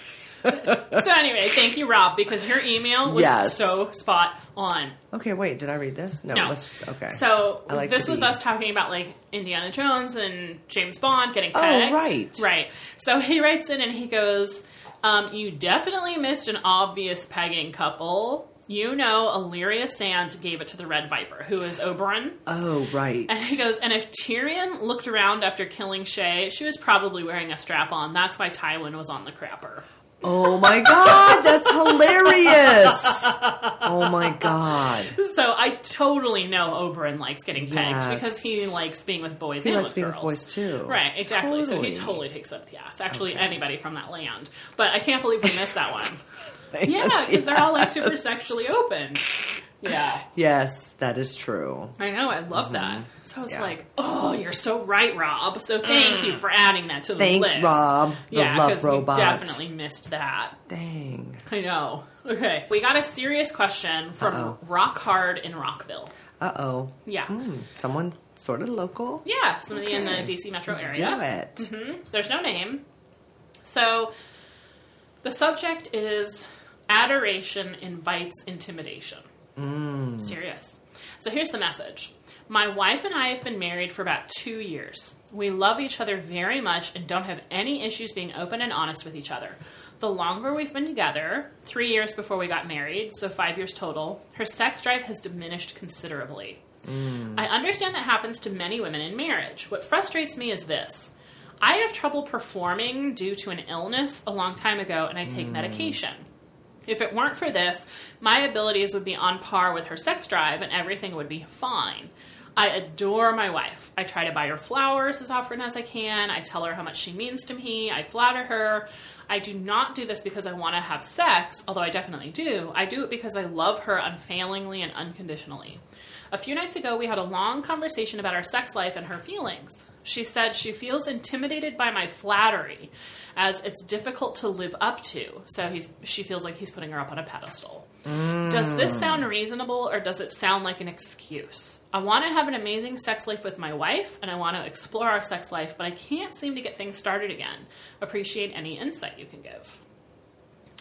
Speaker 3: so anyway, thank you, Rob, because your email was
Speaker 2: Yes.
Speaker 3: so spot on.
Speaker 2: Okay, wait. Did I read this? No.
Speaker 3: No.
Speaker 2: Let's. Okay.
Speaker 3: So
Speaker 2: I like
Speaker 3: this was us talking about like Indiana Jones and James Bond getting
Speaker 2: Oh, right.
Speaker 3: Right. So he writes in and he goes, um, you definitely missed an obvious pegging couple. You know, Ellaria Sand gave it to the Red Viper, who is Oberyn.
Speaker 2: Oh, right.
Speaker 3: And he goes, and if Tyrion looked around after killing Shae, she was probably wearing a strap on. That's why Tywin was on the crapper.
Speaker 2: Oh my God, that's hilarious. Oh my God.
Speaker 3: So I totally know Oberyn likes getting pegged
Speaker 2: Yes.
Speaker 3: because he likes being with boys
Speaker 2: He
Speaker 3: and
Speaker 2: likes
Speaker 3: with
Speaker 2: being with
Speaker 3: girls.
Speaker 2: boys too.
Speaker 3: Right, exactly. So he
Speaker 2: Totally.
Speaker 3: totally takes up the ass. Actually, anybody from that land. But I can't believe we missed that one. Yeah, because they're all like super sexually open. Yeah,
Speaker 2: Yes, that is true.
Speaker 3: I know. I love that. So it's
Speaker 2: Mm-hmm. Yeah.
Speaker 3: like, oh, you're so right, Rob. So thank you for adding that to the
Speaker 2: Thanks,
Speaker 3: list.
Speaker 2: Rob, the
Speaker 3: Yeah,
Speaker 2: love robot.
Speaker 3: definitely missed that.
Speaker 2: Dang.
Speaker 3: I know. Okay, we got a serious question from
Speaker 2: Uh-oh.
Speaker 3: Rock Hard in Rockville.
Speaker 2: Uh oh.
Speaker 3: Yeah.
Speaker 2: Someone sort of local.
Speaker 3: Yeah, somebody in the DC metro
Speaker 2: Let's
Speaker 3: area.
Speaker 2: do it.
Speaker 3: hmm There's no name. So the subject is adoration invites intimidation. Mm. Serious. So here's the message. My wife and I have been married for about two years. We love each other very much and don't have any issues being open and honest with each other. The longer we've been together, three years before we got married, so five years total, her sex drive has diminished considerably. Mm. I understand that happens to many women in marriage. What frustrates me is this I have trouble performing due to an illness a long time ago, and I take mm. medication. If it weren't for this, my abilities would be on par with her sex drive and everything would be fine. I adore my wife. I try to buy her flowers as often as I can. I tell her how much she means to me. I flatter her. I do not do this because I want to have sex, although I definitely do. I do it because I love her unfailingly and unconditionally. A few nights ago, we had a long conversation about our sex life and her feelings. She said she feels intimidated by my flattery, as it's difficult to live up to. So he's, she feels like he's putting her up on a pedestal. Does this mm. sound reasonable or does it sound like an excuse? I want to have an amazing sex life with my wife and I want to explore our sex life, but I can't seem to get things started again. Appreciate any insight you can give.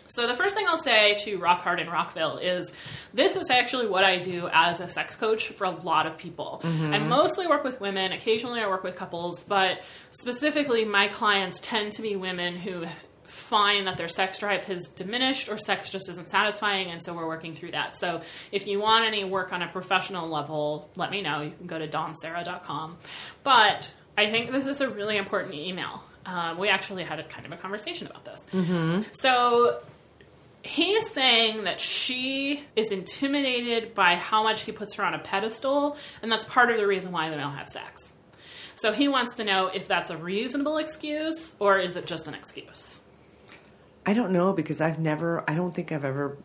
Speaker 3: So the first thing I'll say to Rock Hard in Rockville is this is actually what I do as a sex coach for a lot of people. I mostly work with women, occasionally I work with couples, but specifically my clients tend to be women who find that their sex drive has diminished or sex just isn't satisfying and so we're working through that. So if you want any work on a professional level, let me know. You can go to dawnserra.com. But I think this is a really important email. Um, we actually had a kind of a conversation about this. So he's saying that she is intimidated by how much he puts her on a pedestal, and that's part of the reason why they don't have sex. So he wants to know if that's a reasonable excuse or is it just an excuse?
Speaker 2: I don't know because I've never, I don't think I've ever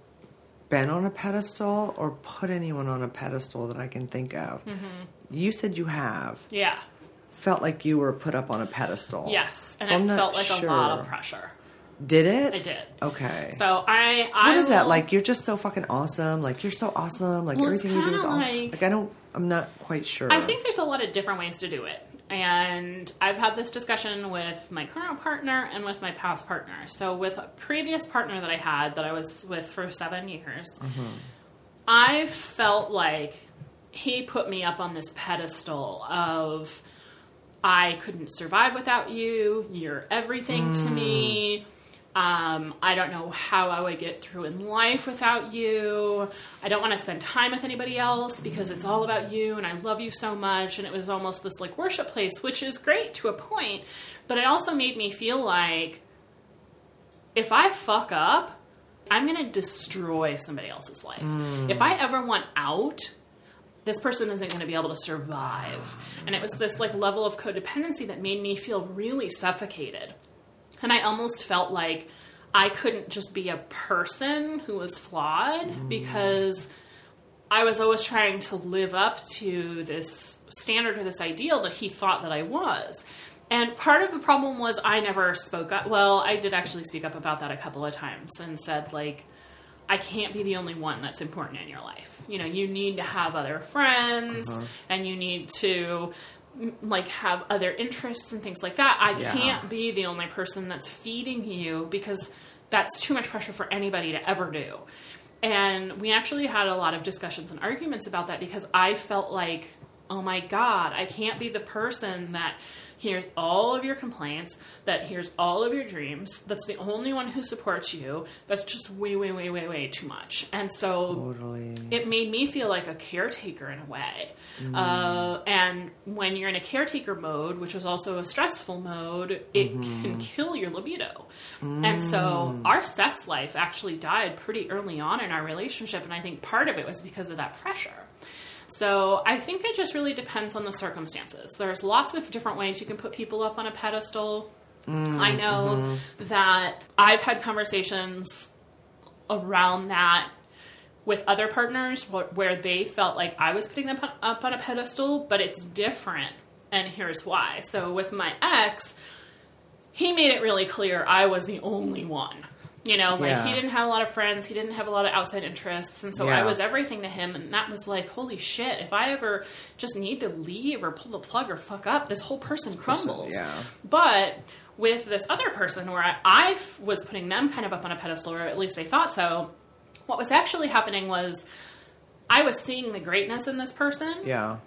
Speaker 2: been on a pedestal or put anyone on a pedestal that I can think of.
Speaker 3: Mm-hmm.
Speaker 2: You said you have.
Speaker 3: Yeah.
Speaker 2: Felt like you were put up on a pedestal.
Speaker 3: Yes, and
Speaker 2: So
Speaker 3: it felt like a lot of pressure.
Speaker 2: Did it?
Speaker 3: I did.
Speaker 2: Okay.
Speaker 3: So I,
Speaker 2: what
Speaker 3: I
Speaker 2: is that like? You're just so fucking awesome. Like you're so awesome. Like
Speaker 3: Well,
Speaker 2: everything you do is awesome.
Speaker 3: like-
Speaker 2: Like I don't. I'm not quite sure.
Speaker 3: I think there's a lot of different ways to do it. And I've had this discussion with my current partner and with my past partner. So, with a previous partner that I had that I was with for seven years, mm-hmm. I felt like he put me up on this pedestal of I couldn't survive without you, you're everything to me. Mm. Um, I don't know how I would get through in life without you. I don't want to spend time with anybody else because it's all about you and I love you so much. And it was almost this like worship place, which is great to a point, but it also made me feel like if I fuck up, I'm going to destroy somebody else's life. If I ever want out, this person isn't going to be able to survive. And it was this like level of codependency that made me feel really suffocated. And I almost felt like I couldn't just be a person who was flawed mm. because I was always trying to live up to this standard or this ideal that he thought that I was. And part of the problem was I never spoke up. Well, I did actually speak up about that a couple of times and said, like, I can't be the only one that's important in your life. You know, you need to have other friends uh-huh. and you need to like have other interests and things like that. I
Speaker 2: Yeah.
Speaker 3: can't be the only person that's feeding you because that's too much pressure for anybody to ever do. And we actually had a lot of discussions and arguments about that because I felt like, oh my God, I can't be the person that hears all of your complaints, that hears all of your dreams, that's the only one who supports you. That's just way, way, way, way, way too much. And so
Speaker 2: totally.
Speaker 3: it made me feel like a caretaker in a way. Mm. Uh, and when you're in a caretaker mode, which is also a stressful mode, it mm-hmm. can kill your libido. Mm. And so our sex life actually died pretty early on in our relationship. And I think part of it was because of that pressure. So I think it just really depends on the circumstances. There's lots of different ways you can put people up on a pedestal. Mm, I know mm-hmm. that I've had conversations around that with other partners where they felt like I was putting them up on a pedestal, but it's different. And here's why. So with my ex, he made it really clear I was the only one. You know, like
Speaker 2: Yeah.
Speaker 3: he didn't have a lot of friends, he didn't have a lot of outside interests, and so I was everything to him. And that was like, holy shit! If I ever just need to leave or pull the plug or fuck up, this whole person crumbles.
Speaker 2: yeah.
Speaker 3: But with this other person, where I was putting them kind of up on a pedestal, or at least they thought so, what was actually happening was I was seeing the greatness in this person
Speaker 2: Yeah.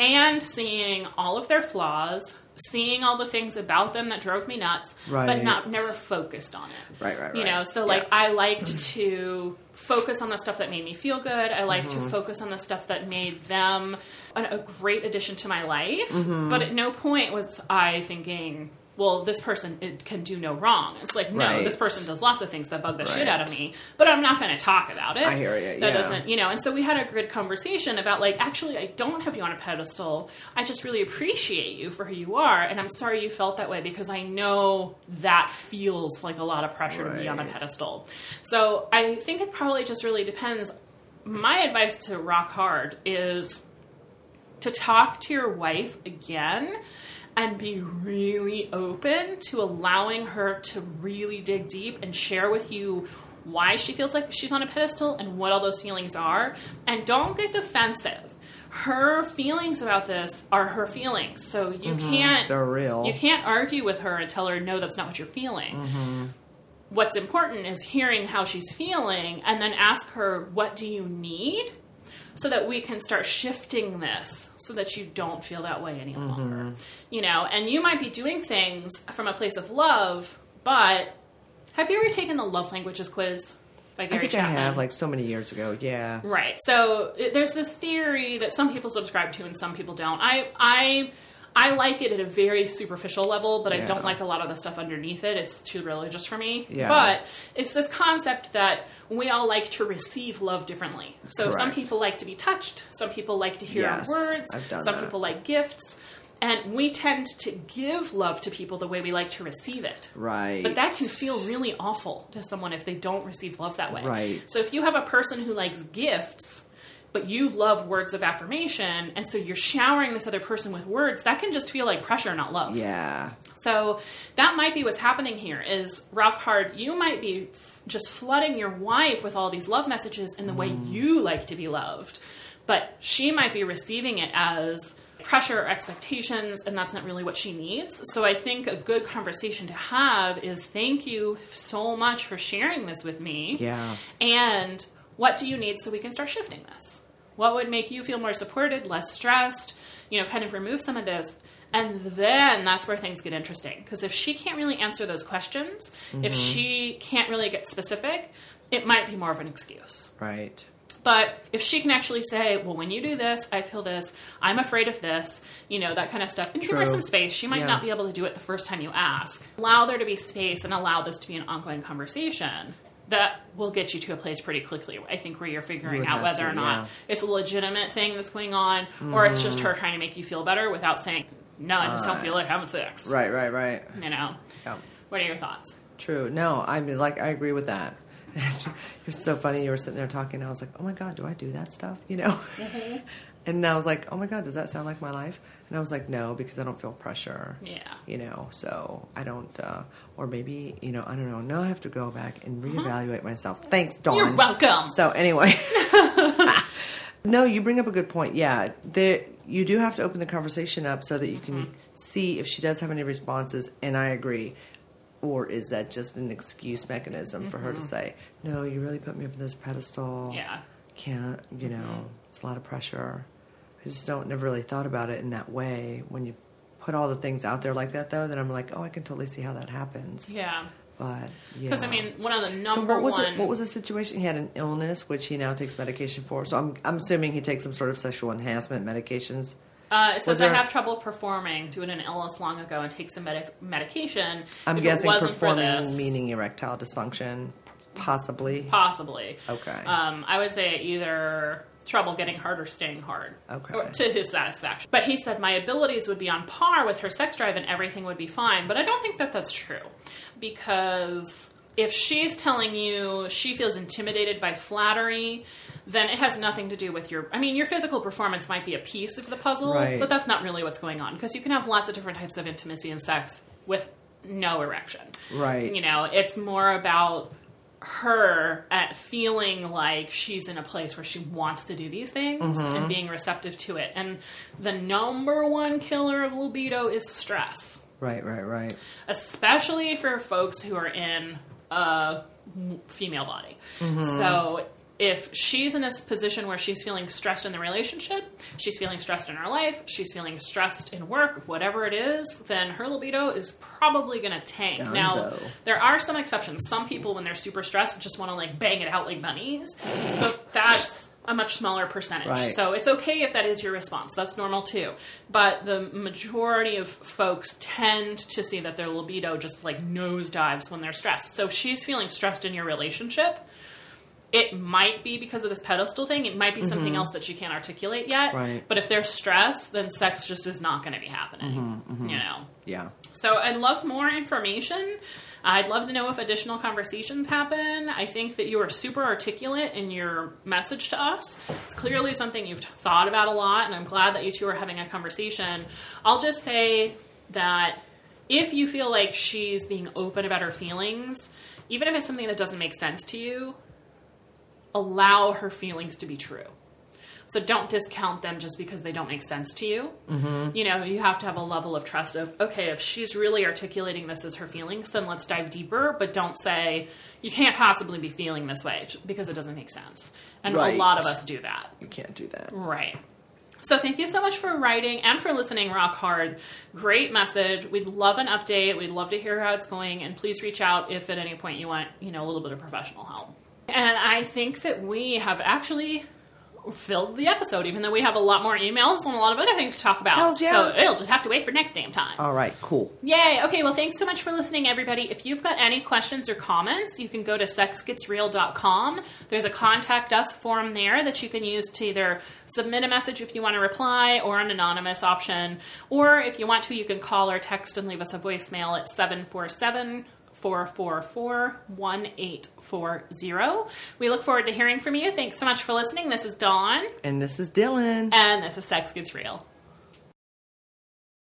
Speaker 3: and seeing all of their flaws, seeing all the things about them that drove me nuts, but not never focused on it.
Speaker 2: Right, right,
Speaker 3: You know, so like
Speaker 2: Yeah.
Speaker 3: I liked to focus on the stuff that made me feel good. I liked
Speaker 2: Mm-hmm.
Speaker 3: to focus on the stuff that made them an, a great addition to my life.
Speaker 2: Mm-hmm.
Speaker 3: But at no point was I thinking, well, this person it can do no wrong. It's like, no,
Speaker 2: Right.
Speaker 3: this person does lots of things that bug the shit out of me, but I'm not going to talk about it.
Speaker 2: I hear you.
Speaker 3: That
Speaker 2: yeah.
Speaker 3: doesn't, you know, and so we had a good conversation about like, actually, I don't have you on a pedestal. I just really appreciate you for who you are, and I'm sorry you felt that way because I know that feels like a lot of pressure to be on a pedestal. So I think it probably just really depends. My advice to rock hard is to talk to your wife again and be really open to allowing her to really dig deep and share with you why she feels like she's on a pedestal and what all those feelings are. And don't get defensive. Her feelings about this are her feelings. So you mm-hmm. can't
Speaker 2: They're real.
Speaker 3: you can't argue with her and tell her no that's not what you're feeling. Mm-hmm. What's important is hearing how she's feeling and then ask her what do you need so that we can start shifting this so that you don't feel that way any mm-hmm. longer. You know, and you might be doing things from a place of love, but have you ever taken the love languages quiz by
Speaker 2: I think
Speaker 3: Chapman?
Speaker 2: I have like so many years ago. Yeah.
Speaker 3: Right. So it, there's this theory that some people subscribe to and some people don't. I I I like it at a very superficial level, but I don't like a lot of the stuff underneath it. It's too religious for me.
Speaker 2: Yeah.
Speaker 3: But it's this concept that we all like to receive love differently. So some people like to be touched, some people like to hear
Speaker 2: Yes,
Speaker 3: words, some
Speaker 2: that.
Speaker 3: people like gifts. And we tend to give love to people the way we like to receive it.
Speaker 2: Right.
Speaker 3: But that can feel really awful to someone if they don't receive love that way.
Speaker 2: Right.
Speaker 3: So if you have a person who likes gifts, but you love words of affirmation, and so you're showering this other person with words, that can just feel like pressure, not love.
Speaker 2: Yeah.
Speaker 3: So that might be what's happening here is rock hard, you might be f- just flooding your wife with all these love messages in the way
Speaker 2: Mm.
Speaker 3: you like to be loved. But she might be receiving it as pressure or expectations, and that's not really what she needs. So I think a good conversation to have is thank you so much for sharing this with me.
Speaker 2: Yeah.
Speaker 3: And what do you need so we can start shifting this? What would make you feel more supported, less stressed? You know, kind of remove some of this. And then that's where things get interesting. Because if she can't really answer those questions, if mm-hmm. she can't really get specific, it might be more of an excuse.
Speaker 2: Right.
Speaker 3: But if she can actually say, well, when you do this, I feel this, I'm afraid of this, you know, that kind of stuff, and give her some space. She might
Speaker 2: Yeah.
Speaker 3: not be able to do it the first time you ask. Allow there to be space and allow this to be an ongoing conversation. That will get you to a place pretty quickly, I think, where you're figuring out whether
Speaker 2: to,
Speaker 3: or not
Speaker 2: yeah.
Speaker 3: it's a legitimate thing that's going on or it's just her trying to make you feel better without saying, no, I just don't feel like having sex.
Speaker 2: Right, right, right.
Speaker 3: You know?
Speaker 2: Yeah.
Speaker 3: What are your thoughts?
Speaker 2: True. No, I mean, like, I agree with that. You're so funny. You were sitting there talking, and I was like, oh my God, do I do that stuff? You know? Mm-hmm. And I was like, oh my God, does that sound like my life? And I was like, no, because I don't feel pressure.
Speaker 3: Yeah.
Speaker 2: You know, so I don't, uh, or maybe, you know, I don't know. Now I have to go back and reevaluate myself. Thanks, Dawn.
Speaker 3: You're welcome.
Speaker 2: So anyway, no, you bring up a good point. Yeah, there you do have to open the conversation up so that you can
Speaker 3: Mm-hmm.
Speaker 2: see if she does have any responses. And I agree. Or is that just an excuse mechanism for her to say, "No, you really put me up on this pedestal.
Speaker 3: Mm-hmm. Yeah.
Speaker 2: can't. You know, it's a lot of pressure." I just don't never really thought about it in that way. When you put all the things out there like that, though, then I'm like, "Oh, I can totally see how that happens."
Speaker 3: Yeah.
Speaker 2: But yeah,
Speaker 3: Because, I mean, one of the
Speaker 2: so
Speaker 3: number
Speaker 2: what was
Speaker 3: one.
Speaker 2: it? What was the situation? He had an illness, which he now takes medication for. So I'm I'm assuming he takes some sort of sexual enhancement medications.
Speaker 3: Uh, it says
Speaker 2: Was
Speaker 3: I have trouble performing due to an illness long ago and take some medi- medication.
Speaker 2: I'm
Speaker 3: If
Speaker 2: guessing
Speaker 3: it wasn't for
Speaker 2: performing
Speaker 3: this,
Speaker 2: meaning erectile dysfunction, possibly.
Speaker 3: possibly.
Speaker 2: Okay.
Speaker 3: Um, I would say either trouble getting hard or staying hard.
Speaker 2: Okay.
Speaker 3: Or to his satisfaction. But he said my abilities would be on par with her sex drive and everything would be fine. But I don't think that that's true because if she's telling you she feels intimidated by flattery. Then it has nothing to do with your. I mean, your physical performance might be a piece of the puzzle,
Speaker 2: Right.
Speaker 3: but that's not really what's going on because you can have lots of different types of intimacy and sex with no erection.
Speaker 2: Right.
Speaker 3: You know, it's more about her at feeling like she's in a place where she wants to do these things
Speaker 2: Mm-hmm.
Speaker 3: and being receptive to it. And the number one killer of libido is stress,
Speaker 2: Right, right, right.
Speaker 3: especially for folks who are in a female body.
Speaker 2: Mm-hmm.
Speaker 3: So if she's in this position where she's feeling stressed in the relationship, she's feeling stressed in her life, she's feeling stressed in work, whatever it is, then her libido is probably going to tank. Now, there are some exceptions. Some people, when they're super stressed, just want to like bang it out like bunnies, but that's a much smaller percentage.
Speaker 2: Right.
Speaker 3: So it's okay if that is your response. That's normal too. But the majority of folks tend to see that their libido just like nosedives when they're stressed. So if she's feeling stressed in your relationship, it might be because of this pedestal thing. It might be something else that she can't articulate yet.
Speaker 2: Mm-hmm. Right.
Speaker 3: But if there's stress, then sex just is not going to be happening.
Speaker 2: Mm-hmm,
Speaker 3: You know.
Speaker 2: Yeah.
Speaker 3: So I'd love more information. I'd love to know if additional conversations happen. I think that you are super articulate in your message to us. It's clearly something you've thought about a lot, and I'm glad that you two are having a conversation. I'll just say that if you feel like she's being open about her feelings, even if it's something that doesn't make sense to you, allow her feelings to be true. So don't discount them just because they don't make sense to you. Mm-hmm. You know, you have to have a level of trust of, okay, if she's really articulating this as her feelings, then let's dive deeper, but don't say, you can't possibly be feeling this way because it doesn't make sense. And
Speaker 2: Right.
Speaker 3: a lot of us do that.
Speaker 2: You can't do that.
Speaker 3: Right. So thank you so much for writing and for listening, Rock Hard. Great message. We'd love an update. We'd love to hear how it's going, and please reach out if at any point you want, you know, a little bit of professional help. And I think that we have actually filled the episode, even though we have a lot more emails and a lot of other things to talk about.
Speaker 2: Hells yeah.
Speaker 3: So it'll just have to wait for next damn time.
Speaker 2: All right, cool.
Speaker 3: Yay. Okay, well, thanks so much for listening, everybody. If you've got any questions or comments, you can go to sexgetsreal.com. There's a contact us form there that you can use to either submit a message if you want to reply or an anonymous option. Or if you want to, you can call or text and leave us a voicemail at 747 444 1840. We look forward to hearing from you. Thanks so much for listening. This is Dawn,
Speaker 2: And this is Dylan.
Speaker 3: and this is Sex Gets Real.